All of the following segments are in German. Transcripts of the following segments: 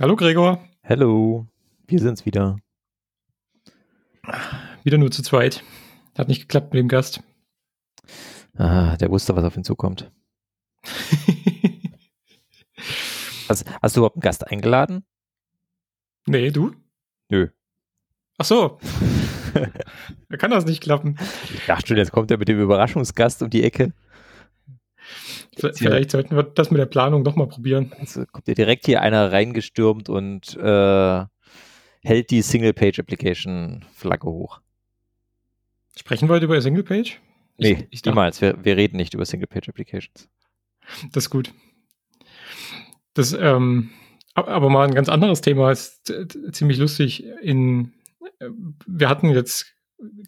Hallo Gregor. Hallo, wir sind's wieder. Wieder nur zu zweit. Hat nicht geklappt mit dem Gast. Ah, der wusste, was auf ihn zukommt. hast, hast du überhaupt einen Gast eingeladen? Nee, du? Nö. Ach so. da kann das nicht klappen. Ich dachte schon, jetzt kommt er mit dem Überraschungsgast um die Ecke. Vielleicht sollten wir das mit der Planung doch mal probieren. Also kommt ja direkt hier einer reingestürmt und äh, hält die Single-Page-Application-Flagge hoch. Sprechen wir heute über Single-Page? Nee, ich niemals. Wir, wir reden nicht über Single-Page-Applications. Das ist gut. Das, ähm, aber mal ein ganz anderes Thema ist ziemlich lustig. In, wir hatten jetzt,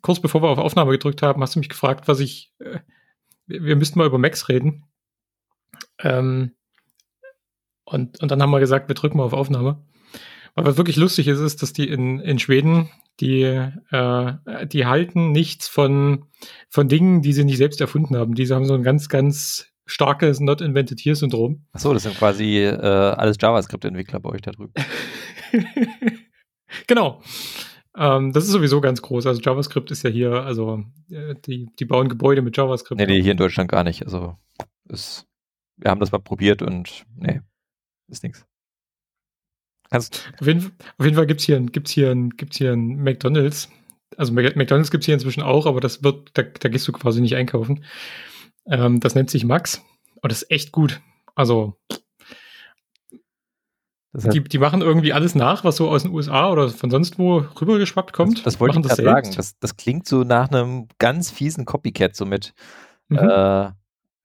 kurz bevor wir auf Aufnahme gedrückt haben, hast du mich gefragt, was ich, äh, wir müssten mal über Macs reden. Ähm, und, und dann haben wir gesagt, wir drücken mal auf Aufnahme. Aber was wirklich lustig ist, ist, dass die in, in Schweden, die, äh, die halten nichts von, von Dingen, die sie nicht selbst erfunden haben. Diese haben so ein ganz, ganz starkes Not Invented Here Syndrom. Achso, das sind quasi äh, alles JavaScript-Entwickler bei euch da drüben. genau. Ähm, das ist sowieso ganz groß. Also JavaScript ist ja hier, also äh, die, die bauen Gebäude mit JavaScript. Nee, nee, hier in Deutschland gar nicht. Also ist wir haben das mal probiert und nee, ist nichts. Auf jeden, auf jeden Fall gibt es hier, gibt's hier, gibt's hier ein McDonalds. Also McDonalds gibt es hier inzwischen auch, aber das wird, da, da gehst du quasi nicht einkaufen. Ähm, das nennt sich Max und das ist echt gut. Also das die, die machen irgendwie alles nach, was so aus den USA oder von sonst wo rübergeschwappt kommt. Das, das wollte ich gerade sagen. Das, das klingt so nach einem ganz fiesen Copycat, so mit mhm. äh,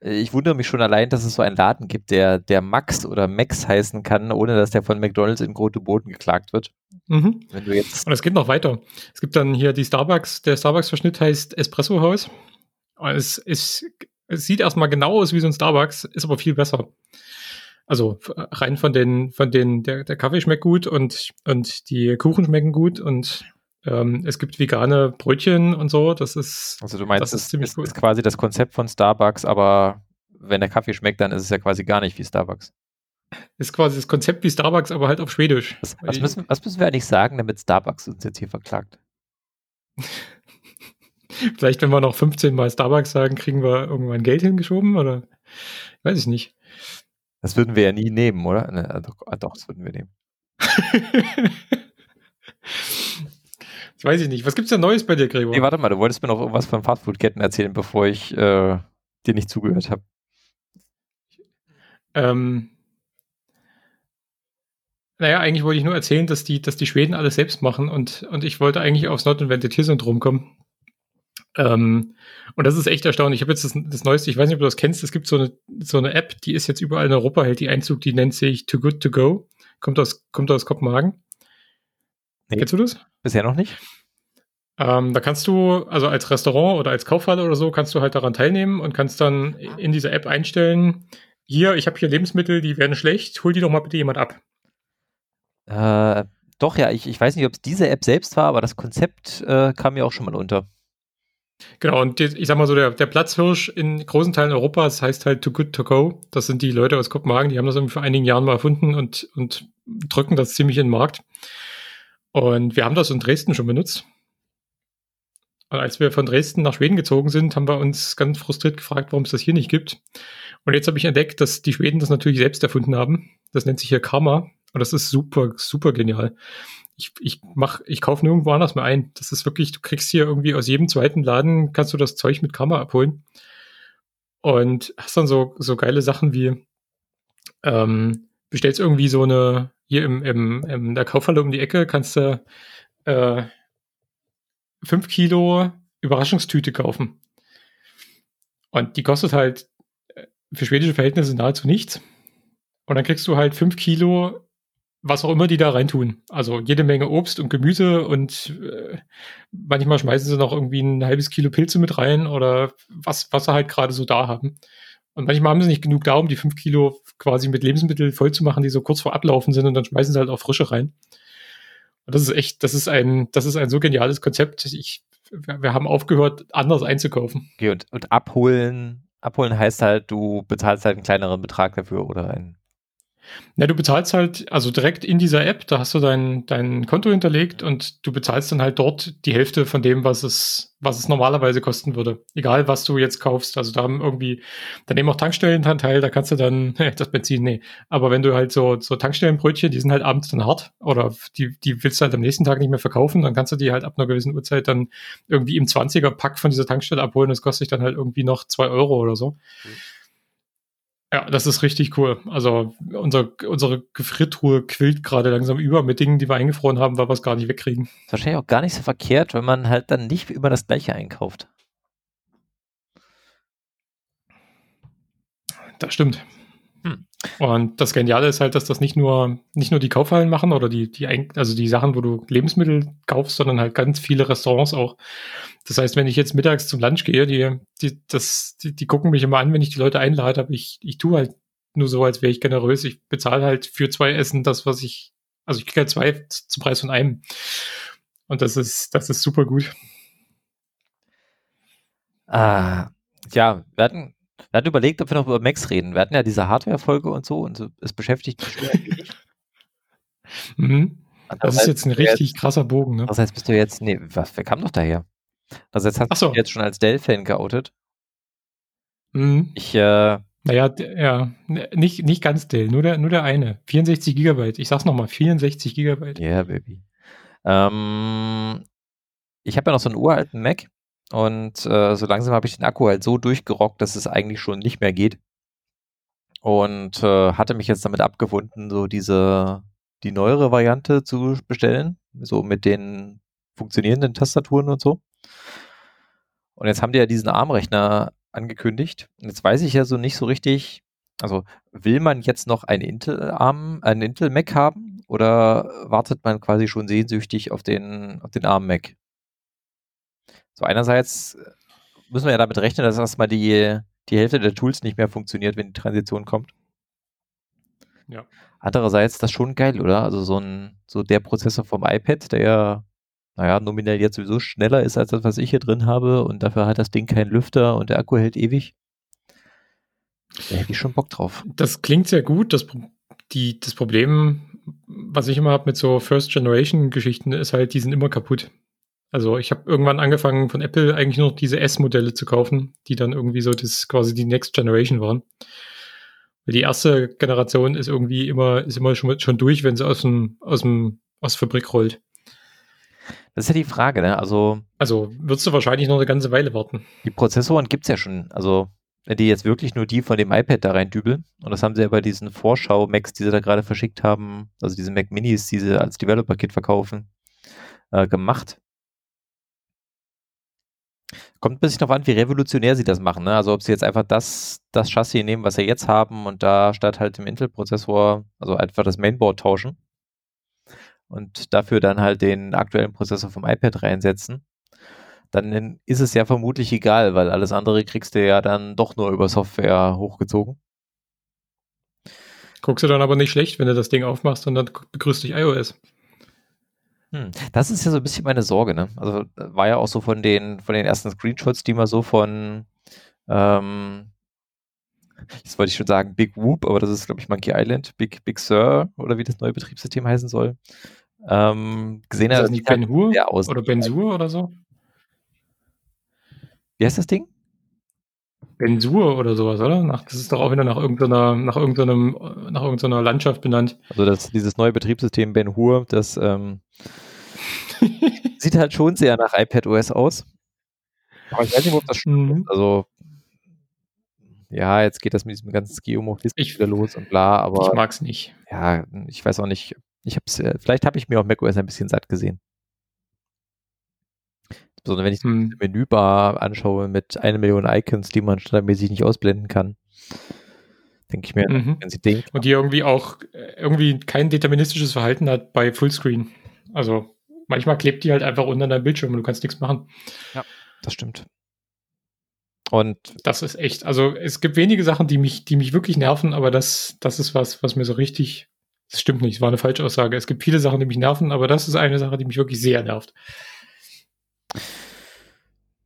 ich wundere mich schon allein, dass es so einen Laden gibt, der, der Max oder Max heißen kann, ohne dass der von McDonalds in Grote Boden geklagt wird. Mhm. Wenn du jetzt Und es geht noch weiter. Es gibt dann hier die Starbucks, der Starbucks-Verschnitt heißt Espresso House. Es, es, es sieht erstmal genau aus wie so ein Starbucks, ist aber viel besser. Also rein von den, von den, der, der Kaffee schmeckt gut und, und die Kuchen schmecken gut und ähm, es gibt vegane Brötchen und so. Das ist, also du meinst, das ist, ziemlich ist, ist quasi das Konzept von Starbucks, aber wenn der Kaffee schmeckt, dann ist es ja quasi gar nicht wie Starbucks. Ist quasi das Konzept wie Starbucks, aber halt auf Schwedisch. Was, was, müssen, was müssen wir eigentlich sagen, damit Starbucks uns jetzt hier verklagt? Vielleicht, wenn wir noch 15 Mal Starbucks sagen, kriegen wir irgendwann Geld hingeschoben oder weiß ich nicht. Das würden wir ja nie nehmen, oder? Ne, doch, doch, das würden wir nehmen. Das weiß ich nicht. Was gibt's denn Neues bei dir, Gregor? Nee, warte mal, du wolltest mir noch irgendwas von Fastfood-Ketten erzählen, bevor ich äh, dir nicht zugehört habe. Ähm, naja, eigentlich wollte ich nur erzählen, dass die, dass die Schweden alles selbst machen und, und ich wollte eigentlich aufs Not Invented Here Syndrom kommen. Ähm, und das ist echt erstaunlich. Ich habe jetzt das, das, Neueste, ich weiß nicht, ob du das kennst, es gibt so eine, so eine App, die ist jetzt überall in Europa, hält die Einzug, die nennt sich Too Good To Go. Kommt aus, kommt aus Kopenhagen. Nee, Kennst du das? Bisher noch nicht. Ähm, da kannst du, also als Restaurant oder als Kaufhalle oder so, kannst du halt daran teilnehmen und kannst dann in dieser App einstellen, hier, ich habe hier Lebensmittel, die werden schlecht, hol die doch mal bitte jemand ab. Äh, doch, ja, ich, ich weiß nicht, ob es diese App selbst war, aber das Konzept äh, kam mir auch schon mal unter. Genau, und die, ich sag mal so, der, der Platzhirsch in großen Teilen Europas heißt halt Too Good To Go. Das sind die Leute aus Kopenhagen, die haben das irgendwie vor einigen Jahren mal erfunden und, und drücken das ziemlich in den Markt. Und wir haben das in Dresden schon benutzt. Und als wir von Dresden nach Schweden gezogen sind, haben wir uns ganz frustriert gefragt, warum es das hier nicht gibt. Und jetzt habe ich entdeckt, dass die Schweden das natürlich selbst erfunden haben. Das nennt sich hier Karma. Und das ist super, super genial. Ich, ich mach, ich kaufe nirgendwo anders mehr ein. Das ist wirklich, du kriegst hier irgendwie aus jedem zweiten Laden, kannst du das Zeug mit Karma abholen. Und hast dann so, so geile Sachen wie, ähm, bestellst irgendwie so eine, hier im, im, in der Kaufhalle um die Ecke kannst du äh, 5 Kilo Überraschungstüte kaufen. Und die kostet halt äh, für schwedische Verhältnisse nahezu nichts. Und dann kriegst du halt 5 Kilo, was auch immer die da reintun. Also jede Menge Obst und Gemüse und äh, manchmal schmeißen sie noch irgendwie ein halbes Kilo Pilze mit rein oder was, was sie halt gerade so da haben. Und manchmal haben sie nicht genug da, um die fünf Kilo quasi mit Lebensmitteln voll zu machen, die so kurz vor Ablaufen sind und dann schmeißen sie halt auch frische rein. Und das ist echt, das ist ein, das ist ein so geniales Konzept. Ich, wir haben aufgehört, anders einzukaufen. Okay, und, und abholen, abholen heißt halt, du bezahlst halt einen kleineren Betrag dafür oder ein. Na, du bezahlst halt, also direkt in dieser App, da hast du dein, dein Konto hinterlegt und du bezahlst dann halt dort die Hälfte von dem, was es, was es normalerweise kosten würde. Egal, was du jetzt kaufst. Also da haben irgendwie, da nehmen auch Tankstellen dran teil, da kannst du dann, das Benzin, nee. Aber wenn du halt so, so Tankstellenbrötchen, die sind halt abends dann hart oder die, die willst du halt am nächsten Tag nicht mehr verkaufen, dann kannst du die halt ab einer gewissen Uhrzeit dann irgendwie im 20er Pack von dieser Tankstelle abholen. Das kostet dich dann halt irgendwie noch zwei Euro oder so. Mhm. Ja, das ist richtig cool. Also unser, unsere Gefriertruhe quillt gerade langsam über mit Dingen, die wir eingefroren haben, weil wir es gar nicht wegkriegen. ist wahrscheinlich auch gar nicht so verkehrt, wenn man halt dann nicht immer das gleiche einkauft. Das stimmt. Und das Geniale ist halt, dass das nicht nur, nicht nur die Kaufhallen machen oder die, die, also die Sachen, wo du Lebensmittel kaufst, sondern halt ganz viele Restaurants auch. Das heißt, wenn ich jetzt mittags zum Lunch gehe, die, die, das, die, die gucken mich immer an, wenn ich die Leute einlade, aber ich, ich tue halt nur so, als wäre ich generös. Ich bezahle halt für zwei Essen das, was ich, also ich kriege halt zwei zum Preis von einem. Und das ist, das ist super gut. Ah, ja, wir hatten wir hatten überlegt, ob wir noch über Macs reden. Wir hatten ja diese Hardware-Folge und so und es beschäftigt mich mhm. Das, das ist jetzt ein richtig jetzt, krasser Bogen, ne? Das heißt, bist du jetzt, nee, was, wer kam doch daher? Also jetzt hast so. du jetzt schon als Dell-Fan geoutet. Mhm. Ich, äh, naja, ja, nicht, nicht ganz Dell, nur der, nur der eine. 64 Gigabyte. Ich sag's nochmal, 64 Gigabyte. Ja, yeah, Baby. Ähm, ich habe ja noch so einen uralten Mac und äh, so langsam habe ich den Akku halt so durchgerockt, dass es eigentlich schon nicht mehr geht. Und äh, hatte mich jetzt damit abgewunden, so diese, die neuere Variante zu bestellen, so mit den funktionierenden Tastaturen und so. Und jetzt haben die ja diesen ARM-Rechner angekündigt. Und jetzt weiß ich ja so nicht so richtig, also will man jetzt noch ein Intel-ARM, ein Intel-Mac haben oder wartet man quasi schon sehnsüchtig auf den, auf den ARM-Mac? So einerseits äh, müssen wir ja damit rechnen, dass erstmal die, die Hälfte der Tools nicht mehr funktioniert, wenn die Transition kommt. Ja. Andererseits das schon geil, oder? Also so ein, so der Prozessor vom iPad, der ja, naja, nominell jetzt sowieso schneller ist als das, was ich hier drin habe und dafür hat das Ding keinen Lüfter und der Akku hält ewig. Da hätte ich schon Bock drauf. Das klingt sehr gut. Das, die, das Problem, was ich immer habe mit so First-Generation-Geschichten, ist halt, die sind immer kaputt. Also ich habe irgendwann angefangen von Apple eigentlich nur noch diese S-Modelle zu kaufen, die dann irgendwie so das quasi die Next Generation waren. Weil die erste Generation ist irgendwie immer, ist immer schon, schon durch, wenn sie aus dem, aus dem, aus der Fabrik rollt. Das ist ja die Frage, ne? Also. Also würdest du wahrscheinlich noch eine ganze Weile warten. Die Prozessoren gibt es ja schon. Also, wenn die jetzt wirklich nur die von dem iPad da rein dübeln, und das haben sie ja bei diesen Vorschau-Macs, die sie da gerade verschickt haben, also diese Mac Minis, die sie als Developer-Kit verkaufen, äh, gemacht. Kommt ein bisschen darauf an, wie revolutionär sie das machen. Ne? Also ob sie jetzt einfach das, das Chassis nehmen, was sie jetzt haben und da statt halt dem Intel-Prozessor, also einfach das Mainboard tauschen und dafür dann halt den aktuellen Prozessor vom iPad reinsetzen, dann ist es ja vermutlich egal, weil alles andere kriegst du ja dann doch nur über Software hochgezogen. Guckst du dann aber nicht schlecht, wenn du das Ding aufmachst und dann begrüßt dich iOS. Hm. Das ist ja so ein bisschen meine Sorge, ne? Also war ja auch so von den, von den ersten Screenshots, die man so von ähm, jetzt wollte ich schon sagen Big Whoop, aber das ist, glaube ich, Monkey Island, Big, Big Sur oder wie das neue Betriebssystem heißen soll. Ähm, gesehen ist das nicht Ben Hur oder Ben Sur oder so? Wie heißt das Ding? Bensur oder sowas, oder? Nach, das ist doch auch wieder nach irgendeiner, nach irgendeinem, nach irgendeiner Landschaft benannt. Also das, dieses neue Betriebssystem Ben Hur, das ähm, sieht halt schon sehr nach iPad OS aus. Aber ich weiß nicht, ob das stimmt. Mhm. Also ja, jetzt geht das mit diesem ganzen Skeuomorphismus wieder los und bla, aber ich mag's nicht. Ja, ich weiß auch nicht. Ich hab's, äh, vielleicht habe ich mir auch macOS ein bisschen satt gesehen sondern wenn ich hm. eine Menübar anschaue mit einer Million Icons, die man standardmäßig nicht ausblenden kann, denke ich mir, mhm. wenn sie denken. Und die irgendwie auch äh, irgendwie kein deterministisches Verhalten hat bei Fullscreen. Also manchmal klebt die halt einfach unter deinem Bildschirm und du kannst nichts machen. Ja, das stimmt. Und das ist echt, also es gibt wenige Sachen, die mich, die mich wirklich nerven, aber das, das ist was, was mir so richtig, das stimmt nicht, es war eine falsche Aussage. Es gibt viele Sachen, die mich nerven, aber das ist eine Sache, die mich wirklich sehr nervt.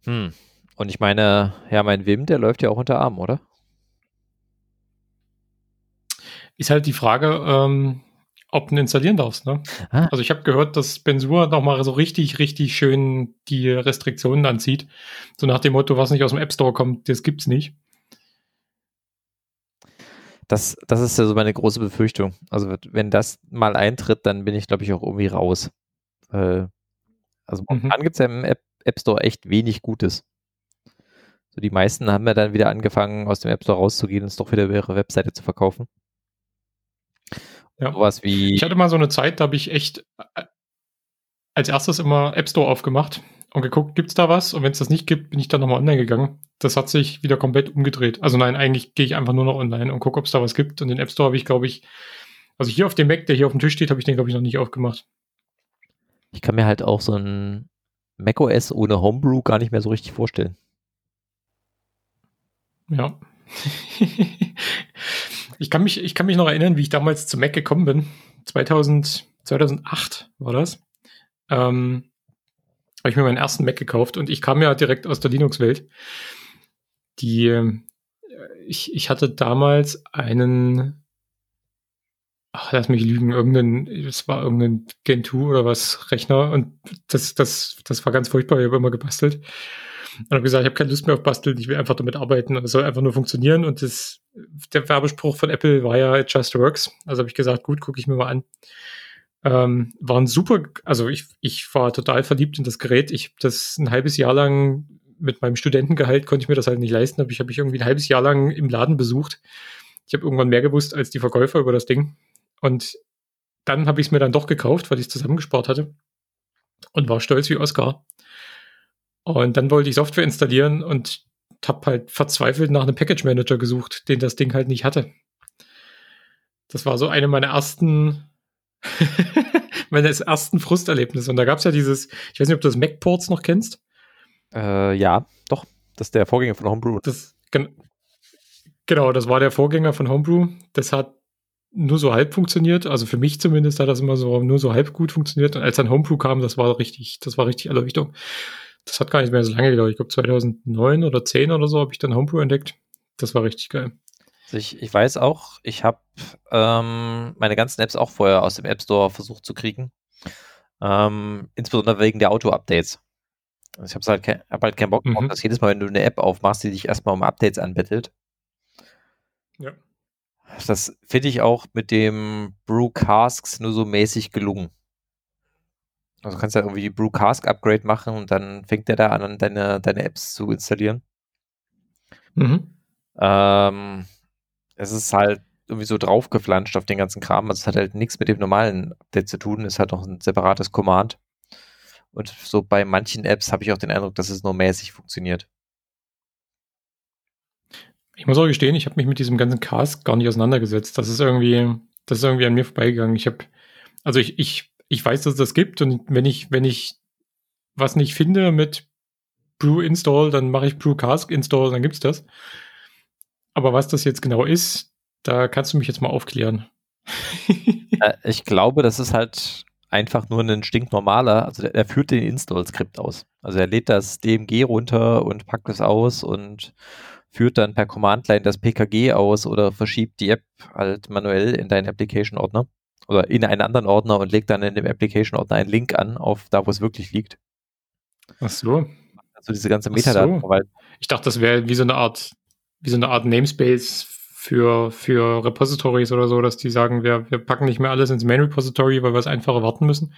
Hm. Und ich meine, ja, mein Wim, der läuft ja auch unter Arm, oder? ist halt die Frage, ähm, ob du ihn installieren darfst. Ne? Ah. Also ich habe gehört, dass Bensur nochmal so richtig, richtig schön die Restriktionen anzieht. So nach dem Motto, was nicht aus dem App Store kommt, das gibt's nicht. Das, das ist ja so meine große Befürchtung. Also wenn das mal eintritt, dann bin ich, glaube ich, auch irgendwie raus. Äh, also momentan mhm. gibt es ja im App, App Store echt wenig Gutes. So die meisten haben ja dann wieder angefangen, aus dem App Store rauszugehen und es doch wieder über ihre Webseite zu verkaufen. Ja. Sowas wie. Ich hatte mal so eine Zeit, da habe ich echt äh, als erstes immer App Store aufgemacht und geguckt, gibt es da was? Und wenn es das nicht gibt, bin ich dann nochmal online gegangen. Das hat sich wieder komplett umgedreht. Also nein, eigentlich gehe ich einfach nur noch online und gucke, ob es da was gibt. Und den App Store habe ich, glaube ich, also hier auf dem Mac, der hier auf dem Tisch steht, habe ich den, glaube ich, noch nicht aufgemacht. Ich kann mir halt auch so ein macOS ohne Homebrew gar nicht mehr so richtig vorstellen. Ja. ich, kann mich, ich kann mich noch erinnern, wie ich damals zu Mac gekommen bin. 2000, 2008 war das. Ähm, habe ich mir meinen ersten Mac gekauft und ich kam ja direkt aus der Linux-Welt. Die, äh, ich, ich hatte damals einen, ach, lass mich lügen, irgendeinen, es war irgendein Gen 2 oder was Rechner und das, das, das war ganz furchtbar, ich habe immer gebastelt. Und habe gesagt, ich habe keine Lust mehr auf Basteln, ich will einfach damit arbeiten und es soll einfach nur funktionieren. Und das, der Werbespruch von Apple war ja It just works. Also habe ich gesagt, gut, gucke ich mir mal an. Ähm, waren super, also ich, ich war total verliebt in das Gerät. Ich habe das ein halbes Jahr lang mit meinem Studentengehalt konnte ich mir das halt nicht leisten, aber ich habe mich irgendwie ein halbes Jahr lang im Laden besucht. Ich habe irgendwann mehr gewusst als die Verkäufer über das Ding. Und dann habe ich es mir dann doch gekauft, weil ich es zusammengespart hatte und war stolz wie Oscar. Und dann wollte ich Software installieren und habe halt verzweifelt nach einem Package Manager gesucht, den das Ding halt nicht hatte. Das war so eine meiner ersten meines ersten Frusterlebnisse. Und da gab es ja dieses, ich weiß nicht, ob du das MacPorts noch kennst. Äh, ja, doch. Das ist der Vorgänger von Homebrew. Das, gen genau, das war der Vorgänger von Homebrew. Das hat nur so halb funktioniert. Also für mich zumindest hat das immer so nur so halb gut funktioniert. Und als dann Homebrew kam, das war richtig, das war richtig Erleuchtung. Das hat gar nicht mehr so lange gedauert. Ich glaube 2009 oder 10 oder so habe ich dann Homebrew entdeckt. Das war richtig geil. Also ich, ich weiß auch, ich habe ähm, meine ganzen Apps auch vorher aus dem App Store versucht zu kriegen. Ähm, insbesondere wegen der Auto-Updates. Also ich habe halt, hab halt keinen Bock drauf, mhm. dass jedes Mal, wenn du eine App aufmachst, die dich erstmal um Updates anbettelt. Ja. Das finde ich auch mit dem Brew Casks nur so mäßig gelungen. Also du kannst ja irgendwie Brew Cask Upgrade machen und dann fängt der da an, deine, deine Apps zu installieren. Mhm. Ähm, es ist halt irgendwie so draufgeflanscht auf den ganzen Kram. Also es hat halt nichts mit dem normalen Update zu tun. Es hat auch ein separates Command. Und so bei manchen Apps habe ich auch den Eindruck, dass es nur mäßig funktioniert. Ich muss auch gestehen, ich habe mich mit diesem ganzen Cast gar nicht auseinandergesetzt. Das ist irgendwie, das ist irgendwie an mir vorbeigegangen. Ich habe, also ich, ich, ich weiß, dass es das gibt und wenn ich, wenn ich was nicht finde mit Brew Install, dann mache ich Brew Cask Install, dann gibt's das. Aber was das jetzt genau ist, da kannst du mich jetzt mal aufklären. Äh, ich glaube, das ist halt einfach nur ein stinknormaler, also er führt den Install-Skript aus. Also er lädt das DMG runter und packt es aus und führt dann per Command-Line das PKG aus oder verschiebt die App halt manuell in deinen Application-Ordner oder in einen anderen Ordner und legt dann in dem Application-Ordner einen Link an, auf da, wo es wirklich liegt. Ach so. Also diese ganze Metadaten so. Ich dachte, das wäre wie so eine Art wie so eine Art Namespace für, für Repositories oder so, dass die sagen, wir, wir packen nicht mehr alles ins Main Repository, weil wir es einfacher warten müssen.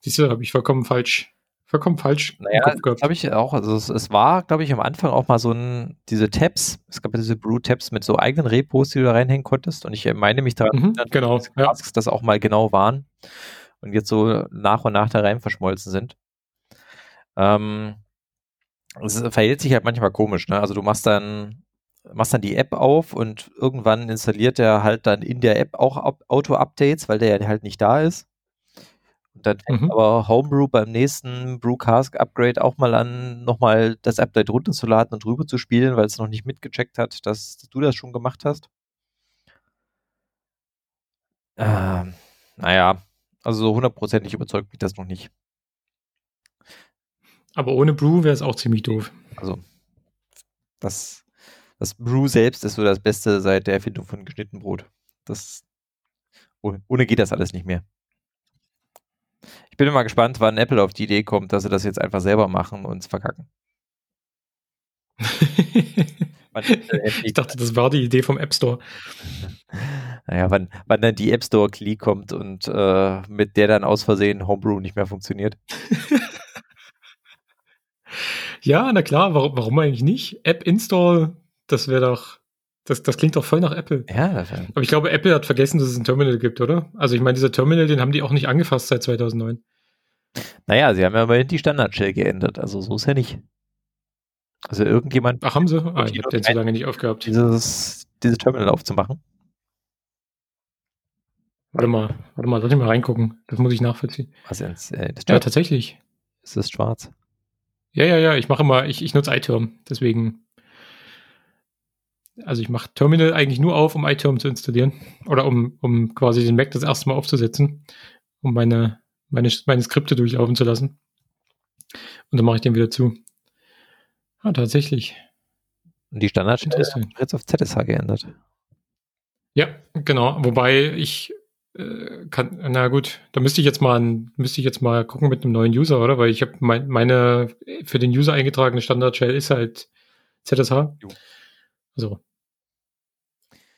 Siehst du, habe ich vollkommen falsch, vollkommen falsch naja, habe ich auch. Also es, es war, glaube ich, am Anfang auch mal so ein, diese Tabs, es gab ja diese Brew-Tabs mit so eigenen Repos, die du da reinhängen konntest. Und ich meine mich daran, mhm, genau, dass ja. das auch mal genau waren und jetzt so nach und nach da rein verschmolzen sind. Ähm, es verhält sich halt manchmal komisch, ne? Also du machst dann machst dann die App auf und irgendwann installiert er halt dann in der App auch Auto-Updates, weil der ja halt nicht da ist. Und dann fängt mhm. aber Homebrew beim nächsten Brewcask Upgrade auch mal an, nochmal das Update runterzuladen und rüber zu spielen, weil es noch nicht mitgecheckt hat, dass du das schon gemacht hast. Ähm, naja, also so hundertprozentig überzeugt mich das noch nicht. Aber ohne Brew wäre es auch ziemlich doof. Also, das das Brew selbst ist so das Beste seit der Erfindung von geschnittenem Brot. Das ohne geht das alles nicht mehr. Ich bin mal gespannt, wann Apple auf die Idee kommt, dass sie das jetzt einfach selber machen und es verkacken. ich dachte, das war die Idee vom App Store. Naja, wann, wann dann die App Store Key kommt und äh, mit der dann aus Versehen Homebrew nicht mehr funktioniert. ja, na klar, warum, warum eigentlich nicht? App Install, das wäre doch, das, das klingt doch voll nach Apple. Ja. Aber ich glaube, Apple hat vergessen, dass es ein Terminal gibt, oder? Also ich meine, dieser Terminal, den haben die auch nicht angefasst seit 2009. Naja, sie haben ja immerhin die Standard-Shell geändert, also so ist ja nicht. Also irgendjemand. Ach, haben sie? Ah, ich habe den so lange nicht aufgehabt. Dieses, dieses Terminal aufzumachen. Warte mal, warte mal, lass ich mal reingucken. Das muss ich nachvollziehen. Was ins, äh, ja, tatsächlich. Ist das schwarz? Ja, ja, ja, ich mache mal, ich, ich nutze iTerm, deswegen. Also ich mache Terminal eigentlich nur auf, um iTerm zu installieren. Oder um, um quasi den Mac das erste Mal aufzusetzen, um meine, meine, meine Skripte durchlaufen zu lassen. Und dann mache ich den wieder zu. Ah, tatsächlich. Und die Standard ist jetzt auf ZSH geändert. Ja, genau. Wobei ich äh, kann, na gut, da müsste ich jetzt mal, müsste ich jetzt mal gucken mit einem neuen User, oder? Weil ich habe mein, meine für den User eingetragene Standard-Shell ist halt ZSH. Jo. Also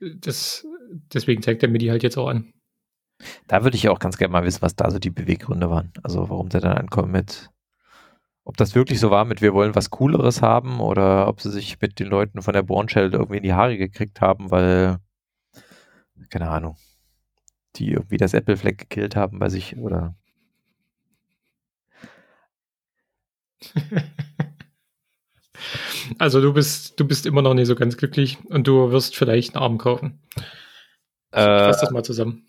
das, deswegen zeigt er mir die halt jetzt auch an. Da würde ich auch ganz gerne mal wissen, was da so die Beweggründe waren. Also warum der dann ankommt mit, ob das wirklich so war mit wir wollen was Cooleres haben oder ob sie sich mit den Leuten von der Bornshell irgendwie in die Haare gekriegt haben, weil, keine Ahnung, die irgendwie das Apple Flag gekillt haben bei sich oder. Also du bist, du bist immer noch nicht so ganz glücklich und du wirst vielleicht einen Arm kaufen. Ich äh, fasse das mal zusammen.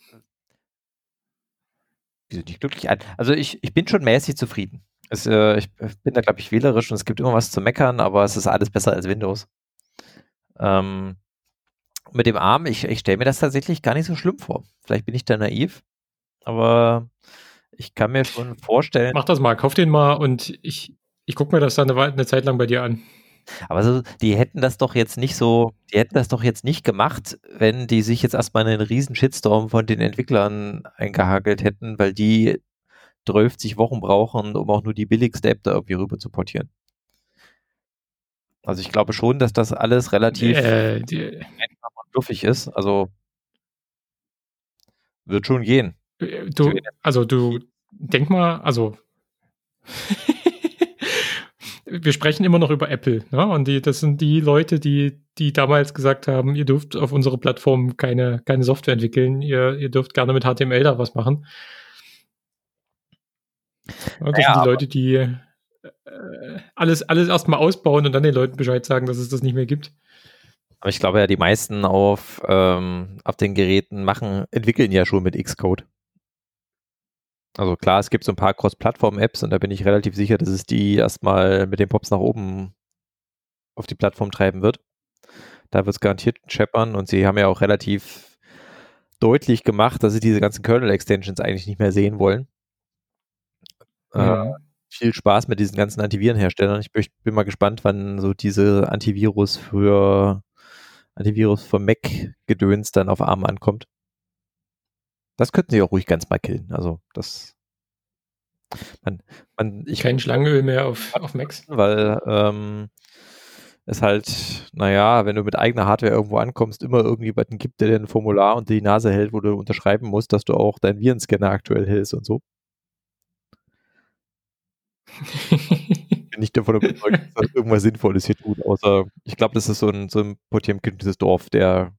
Wieso nicht glücklich an? Also ich, ich bin schon mäßig zufrieden. Es, äh, ich bin da, glaube ich, wählerisch und es gibt immer was zu meckern, aber es ist alles besser als Windows. Ähm, mit dem Arm, ich, ich stelle mir das tatsächlich gar nicht so schlimm vor. Vielleicht bin ich da naiv, aber ich kann mir schon vorstellen. Mach das mal, kauf den mal und ich, ich gucke mir das dann eine, eine Zeit lang bei dir an. Aber so, die hätten das doch jetzt nicht so, die hätten das doch jetzt nicht gemacht, wenn die sich jetzt erstmal einen riesen Shitstorm von den Entwicklern eingehagelt hätten, weil die 12 Wochen brauchen, um auch nur die billigste App da irgendwie rüber zu portieren. Also ich glaube schon, dass das alles relativ äh, die, und fluffig ist. Also wird schon gehen. Äh, du, also du denk mal, also wir sprechen immer noch über Apple, ne? Und die, das sind die Leute, die, die damals gesagt haben, ihr dürft auf unserer Plattform keine, keine Software entwickeln, ihr, ihr dürft gerne mit HTML da was machen. Ja, das ja, sind die Leute, die äh, alles, alles erstmal ausbauen und dann den Leuten Bescheid sagen, dass es das nicht mehr gibt. Aber ich glaube ja, die meisten auf, ähm, auf den Geräten machen, entwickeln ja schon mit Xcode. Also klar, es gibt so ein paar Cross-Plattform-Apps und da bin ich relativ sicher, dass es die erstmal mit den Pops nach oben auf die Plattform treiben wird. Da wird es garantiert scheppern und sie haben ja auch relativ deutlich gemacht, dass sie diese ganzen Kernel-Extensions eigentlich nicht mehr sehen wollen. Ja. Äh, viel Spaß mit diesen ganzen Antivirenherstellern. Ich bin mal gespannt, wann so diese Antivirus für Antivirus für Mac-Gedöns dann auf ARM ankommt. Das könnten sie auch ruhig ganz mal killen. Also das man, man, ich Kein Schlangenöl mehr auf, auf Macs. Weil ähm, es halt, naja, wenn du mit eigener Hardware irgendwo ankommst, immer irgendjemanden gibt, der dir ein Formular und die Nase hält, wo du unterschreiben musst, dass du auch deinen Virenscanner aktuell hältst und so. bin nicht davon überzeugt, dass das irgendwas Sinnvolles hier tut, außer ich glaube, das ist so ein, so ein Potemkin, dieses Dorf, der,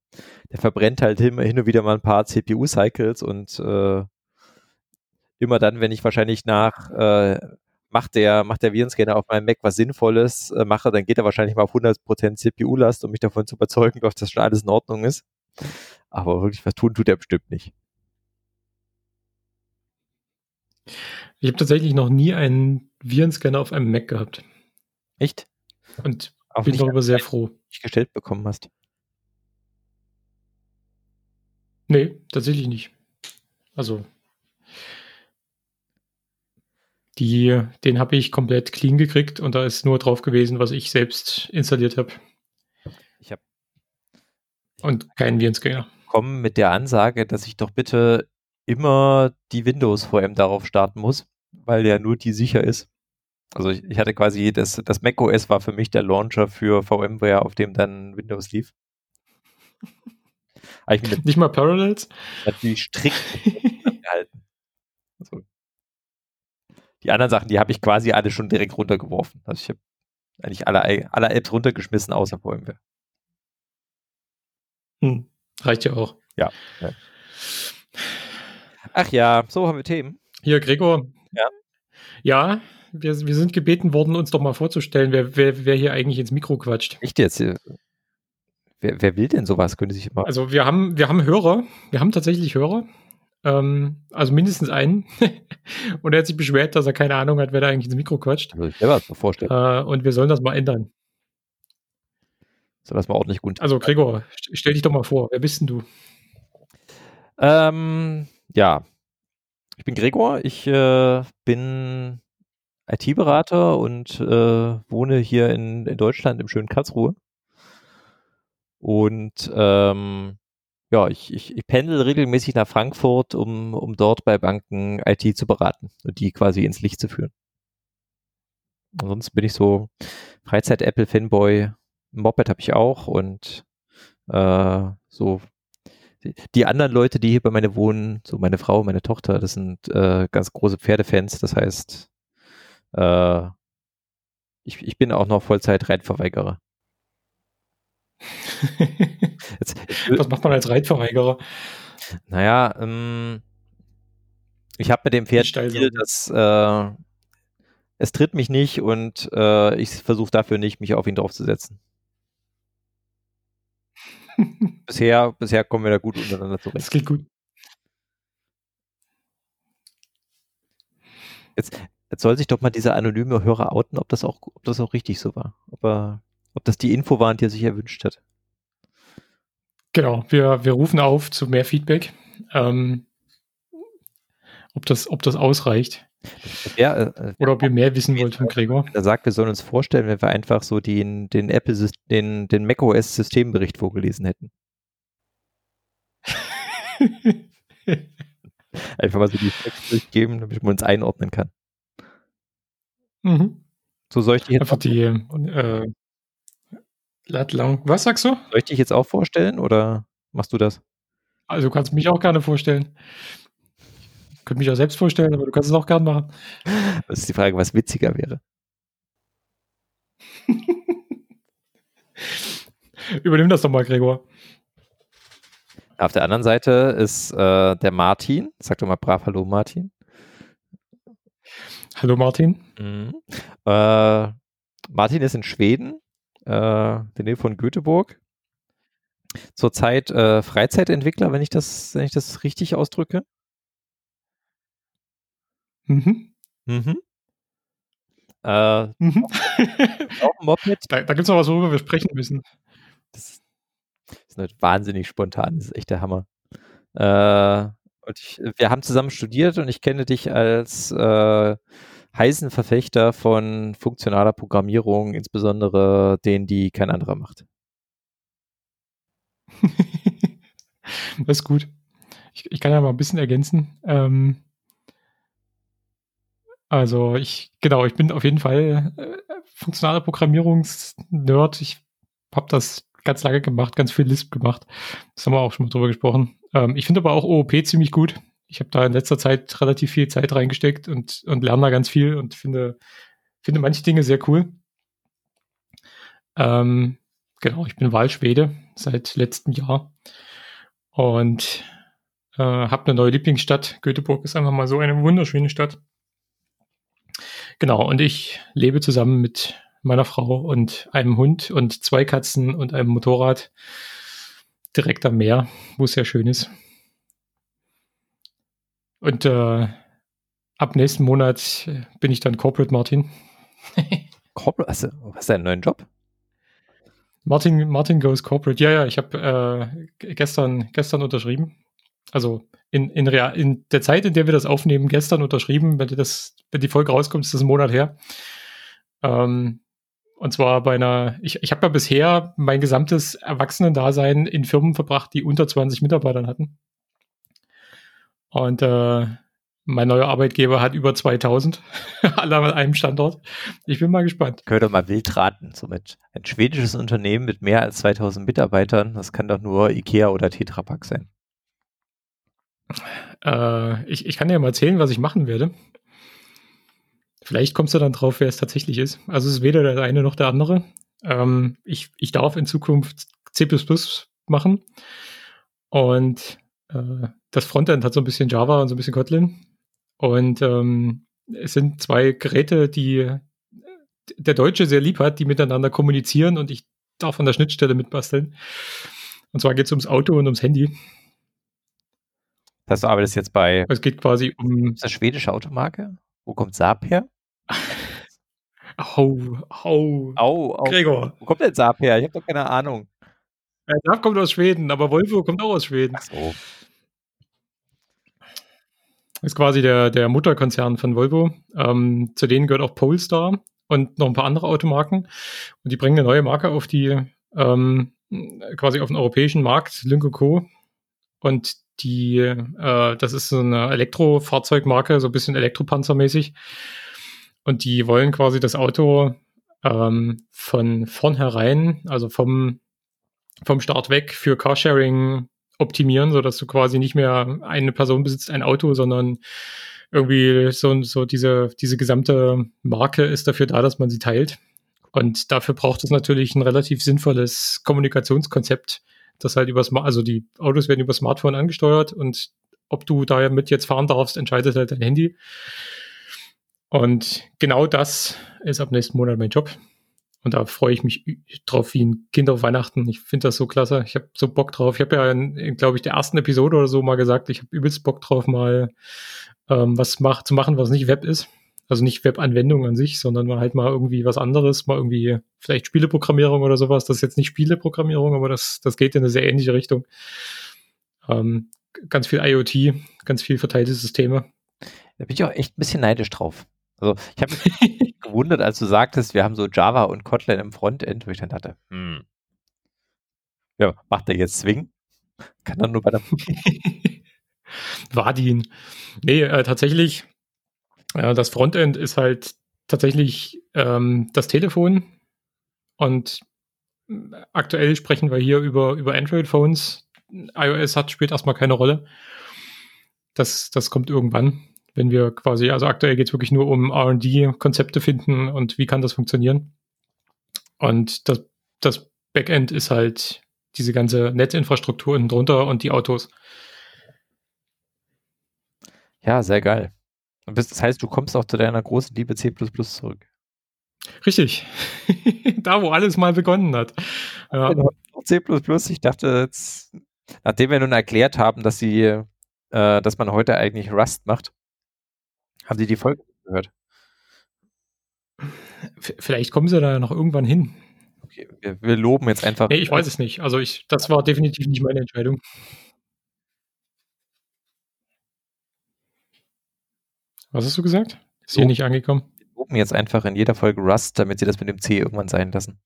der verbrennt halt hin, hin und wieder mal ein paar CPU-Cycles und äh, immer dann, wenn ich wahrscheinlich nach äh, macht der, macht der Virenscanner auf meinem Mac was Sinnvolles äh, mache, dann geht er wahrscheinlich mal auf 100% CPU-Last, um mich davon zu überzeugen, dass das schon alles in Ordnung ist. Aber wirklich was tun tut er bestimmt nicht. Ich habe tatsächlich noch nie einen Virenscanner auf einem Mac gehabt. Echt? Und Auch bin darüber sehr froh. Nicht gestellt bekommen hast. Nee, tatsächlich nicht. Also, die, den habe ich komplett clean gekriegt und da ist nur drauf gewesen, was ich selbst installiert habe. Ich habe. Und keinen Virenscanner bekommen mit der Ansage, dass ich doch bitte immer die Windows VM darauf starten muss, weil ja nur die sicher ist. Also ich, ich hatte quasi, das, das Mac OS war für mich der Launcher für VMware, auf dem dann Windows lief. Nicht mal Parallels? Natürlich strikt gehalten. Also, die anderen Sachen, die habe ich quasi alle schon direkt runtergeworfen. Also ich habe eigentlich alle, alle Apps runtergeschmissen, außer VMware. Hm, reicht ja auch. Ja, ja. Ach ja, so haben wir Themen. Hier, Gregor. Ja. Ja, wir, wir sind gebeten worden, uns doch mal vorzustellen, wer, wer, wer hier eigentlich ins Mikro quatscht. Echt jetzt? Wer, wer will denn sowas? Könnte sich mal. Also wir haben, wir haben Hörer, wir haben tatsächlich Hörer. Ähm, also mindestens einen. und er hat sich beschwert, dass er keine Ahnung hat, wer da eigentlich ins Mikro quatscht. Also ich selber vorstellen. Äh, und wir sollen das mal ändern. So, das war ordentlich gut. Also Gregor, stell dich doch mal vor. Wer bist denn du? Ähm, ja, ich bin Gregor. Ich äh, bin IT-Berater und äh, wohne hier in, in Deutschland im schönen Karlsruhe. Und ähm, ja, ich, ich, ich pendel regelmäßig nach Frankfurt, um, um dort bei Banken IT zu beraten und die quasi ins Licht zu führen. Ansonsten bin ich so Freizeit-Apple-Fanboy. Moped habe ich auch und äh, so die anderen Leute, die hier bei mir wohnen, so meine Frau, meine Tochter, das sind äh, ganz große Pferdefans. Das heißt, äh, ich, ich bin auch noch Vollzeit-Reitverweigerer. Was macht man als Reitverweigerer? Naja, ähm, ich habe mit dem Pferd Spiel, dass äh, es tritt mich nicht und äh, ich versuche dafür nicht, mich auf ihn draufzusetzen. Bisher, bisher kommen wir da gut untereinander zurecht. Das geht gut. Jetzt, jetzt soll sich doch mal dieser anonyme Hörer outen, ob das auch, ob das auch richtig so war. Ob, er, ob das die Info war, die er sich erwünscht hat. Genau, wir, wir rufen auf zu mehr Feedback. Ähm, ob, das, ob das ausreicht. Ja, äh, Oder ob ihr mehr wissen wollt von Gregor. Er sagt, wir sollen uns vorstellen, wenn wir einfach so den, den Apple, den, den macOS Systembericht vorgelesen hätten. einfach mal so die Text durchgeben, damit man uns einordnen kann. Mhm. So soll ich dich jetzt einfach die äh, Latlang. Was sagst du? Soll ich dich jetzt auch vorstellen oder machst du das? Also du kannst mich auch gerne vorstellen. Ich könnte mich auch selbst vorstellen, aber du kannst es auch gerne machen. Das ist die Frage, was witziger wäre. Übernimm das doch mal, Gregor. Auf der anderen Seite ist äh, der Martin. Sag doch mal brav Hallo, Martin. Hallo, Martin. Mhm. Äh, Martin ist in Schweden, äh, der Nähe von Göteborg. Zurzeit äh, Freizeitentwickler, wenn ich das, wenn ich das richtig ausdrücke. Mhm. Mhm. Äh, mhm. auch ein Moped. Da, da gibt es noch was, worüber wir sprechen müssen. Das, ist halt wahnsinnig spontan, das ist echt der Hammer. Äh, und ich, wir haben zusammen studiert und ich kenne dich als äh, heißen Verfechter von funktionaler Programmierung, insbesondere den, die kein anderer macht. das ist gut. Ich, ich, kann ja mal ein bisschen ergänzen. Ähm, also ich, genau, ich bin auf jeden Fall äh, funktionaler Programmierungsnerd. Ich habe das ganz lange gemacht, ganz viel Lisp gemacht. Das haben wir auch schon mal drüber gesprochen. Ähm, ich finde aber auch OOP ziemlich gut. Ich habe da in letzter Zeit relativ viel Zeit reingesteckt und, und lerne da ganz viel und finde, finde manche Dinge sehr cool. Ähm, genau, ich bin Wahlschwede seit letztem Jahr und äh, habe eine neue Lieblingsstadt. Göteborg ist einfach mal so eine wunderschöne Stadt. Genau, und ich lebe zusammen mit meiner Frau und einem Hund und zwei Katzen und einem Motorrad direkt am Meer, wo es sehr schön ist. Und äh, ab nächsten Monat bin ich dann Corporate Martin. Corporate, also, hast du einen neuen Job? Martin, Martin goes Corporate. Ja, ja, ich habe äh, gestern, gestern unterschrieben. Also in, in, Real, in der Zeit, in der wir das aufnehmen, gestern unterschrieben. Wenn, das, wenn die Folge rauskommt, ist das ein Monat her. Ähm, Und zwar bei einer, ich, ich habe ja bisher mein gesamtes Erwachsenendasein in Firmen verbracht, die unter 20 Mitarbeitern hatten. Und äh, mein neuer Arbeitgeber hat über 2000, alle an einem Standort. Ich bin mal gespannt. Könnte mal wild raten. So mit ein schwedisches Unternehmen mit mehr als 2000 Mitarbeitern, das kann doch nur Ikea oder Tetra Pak sein. Äh, ich, ich kann dir mal erzählen, was ich machen werde. Vielleicht kommst du dann drauf, wer es tatsächlich ist. Also es ist weder der eine noch der andere. Ähm, ich, ich darf in Zukunft C machen. Und äh, das Frontend hat so ein bisschen Java und so ein bisschen Kotlin. Und ähm, es sind zwei Geräte, die der Deutsche sehr lieb hat, die miteinander kommunizieren und ich darf an der Schnittstelle mitbasteln. Und zwar geht es ums Auto und ums Handy. Das heißt, du arbeitest jetzt bei. Es geht quasi um. Ist das schwedische Automarke? Wo kommt Saab her? Au, au. Au, au. Gregor. Wo kommt denn Saab her? Ich habe doch keine Ahnung. Ja, Saab kommt aus Schweden, aber Volvo kommt auch aus Schweden. Ach so. Ist quasi der, der Mutterkonzern von Volvo. Ähm, zu denen gehört auch Polestar und noch ein paar andere Automarken. Und die bringen eine neue Marke auf die, ähm, quasi auf den europäischen Markt, Lynk Co. Und die, äh, das ist so eine Elektrofahrzeugmarke, so ein bisschen Elektropanzermäßig. Und die wollen quasi das Auto ähm, von vornherein, also vom, vom Start weg für Carsharing optimieren, so dass du quasi nicht mehr eine Person besitzt ein Auto, sondern irgendwie so, so diese, diese gesamte Marke ist dafür da, dass man sie teilt. Und dafür braucht es natürlich ein relativ sinnvolles Kommunikationskonzept, das halt über also die Autos werden über Smartphone angesteuert und ob du damit jetzt fahren darfst, entscheidet halt dein Handy. Und genau das ist ab nächsten Monat mein Job. Und da freue ich mich drauf wie ein Kind auf Weihnachten. Ich finde das so klasse. Ich habe so Bock drauf. Ich habe ja, in, glaube ich, der ersten Episode oder so mal gesagt, ich habe übelst Bock drauf, mal ähm, was mach, zu machen, was nicht Web ist. Also nicht Web-Anwendung an sich, sondern mal halt mal irgendwie was anderes, mal irgendwie vielleicht Spieleprogrammierung oder sowas. Das ist jetzt nicht Spieleprogrammierung, aber das, das geht in eine sehr ähnliche Richtung. Ähm, ganz viel IoT, ganz viel verteilte Systeme. Da bin ich auch echt ein bisschen neidisch drauf. Also ich habe mich gewundert, als du sagtest, wir haben so Java und Kotlin im Frontend, wo ich dann dachte, hm, ja, macht der jetzt Swing? Kann er nur bei der Wadin. Nee, äh, tatsächlich, äh, das Frontend ist halt tatsächlich ähm, das Telefon und äh, aktuell sprechen wir hier über, über Android-Phones. iOS hat, spielt erstmal keine Rolle. Das, das kommt irgendwann wenn wir quasi, also aktuell geht es wirklich nur um RD-Konzepte finden und wie kann das funktionieren. Und das, das Backend ist halt diese ganze Netzinfrastruktur unten drunter und die Autos. Ja, sehr geil. Das heißt, du kommst auch zu deiner großen Liebe C zurück. Richtig. da, wo alles mal begonnen hat. Ja. Genau. C ich dachte jetzt, nachdem wir nun erklärt haben, dass sie, äh, dass man heute eigentlich Rust macht, haben Sie die Folge gehört? Vielleicht kommen Sie da noch irgendwann hin. Okay, wir, wir loben jetzt einfach. Nee, ich weiß es nicht. Also ich, das war definitiv nicht meine Entscheidung. Was hast du gesagt? Ist hier nicht angekommen. Wir loben jetzt einfach in jeder Folge Rust, damit sie das mit dem C irgendwann sein lassen.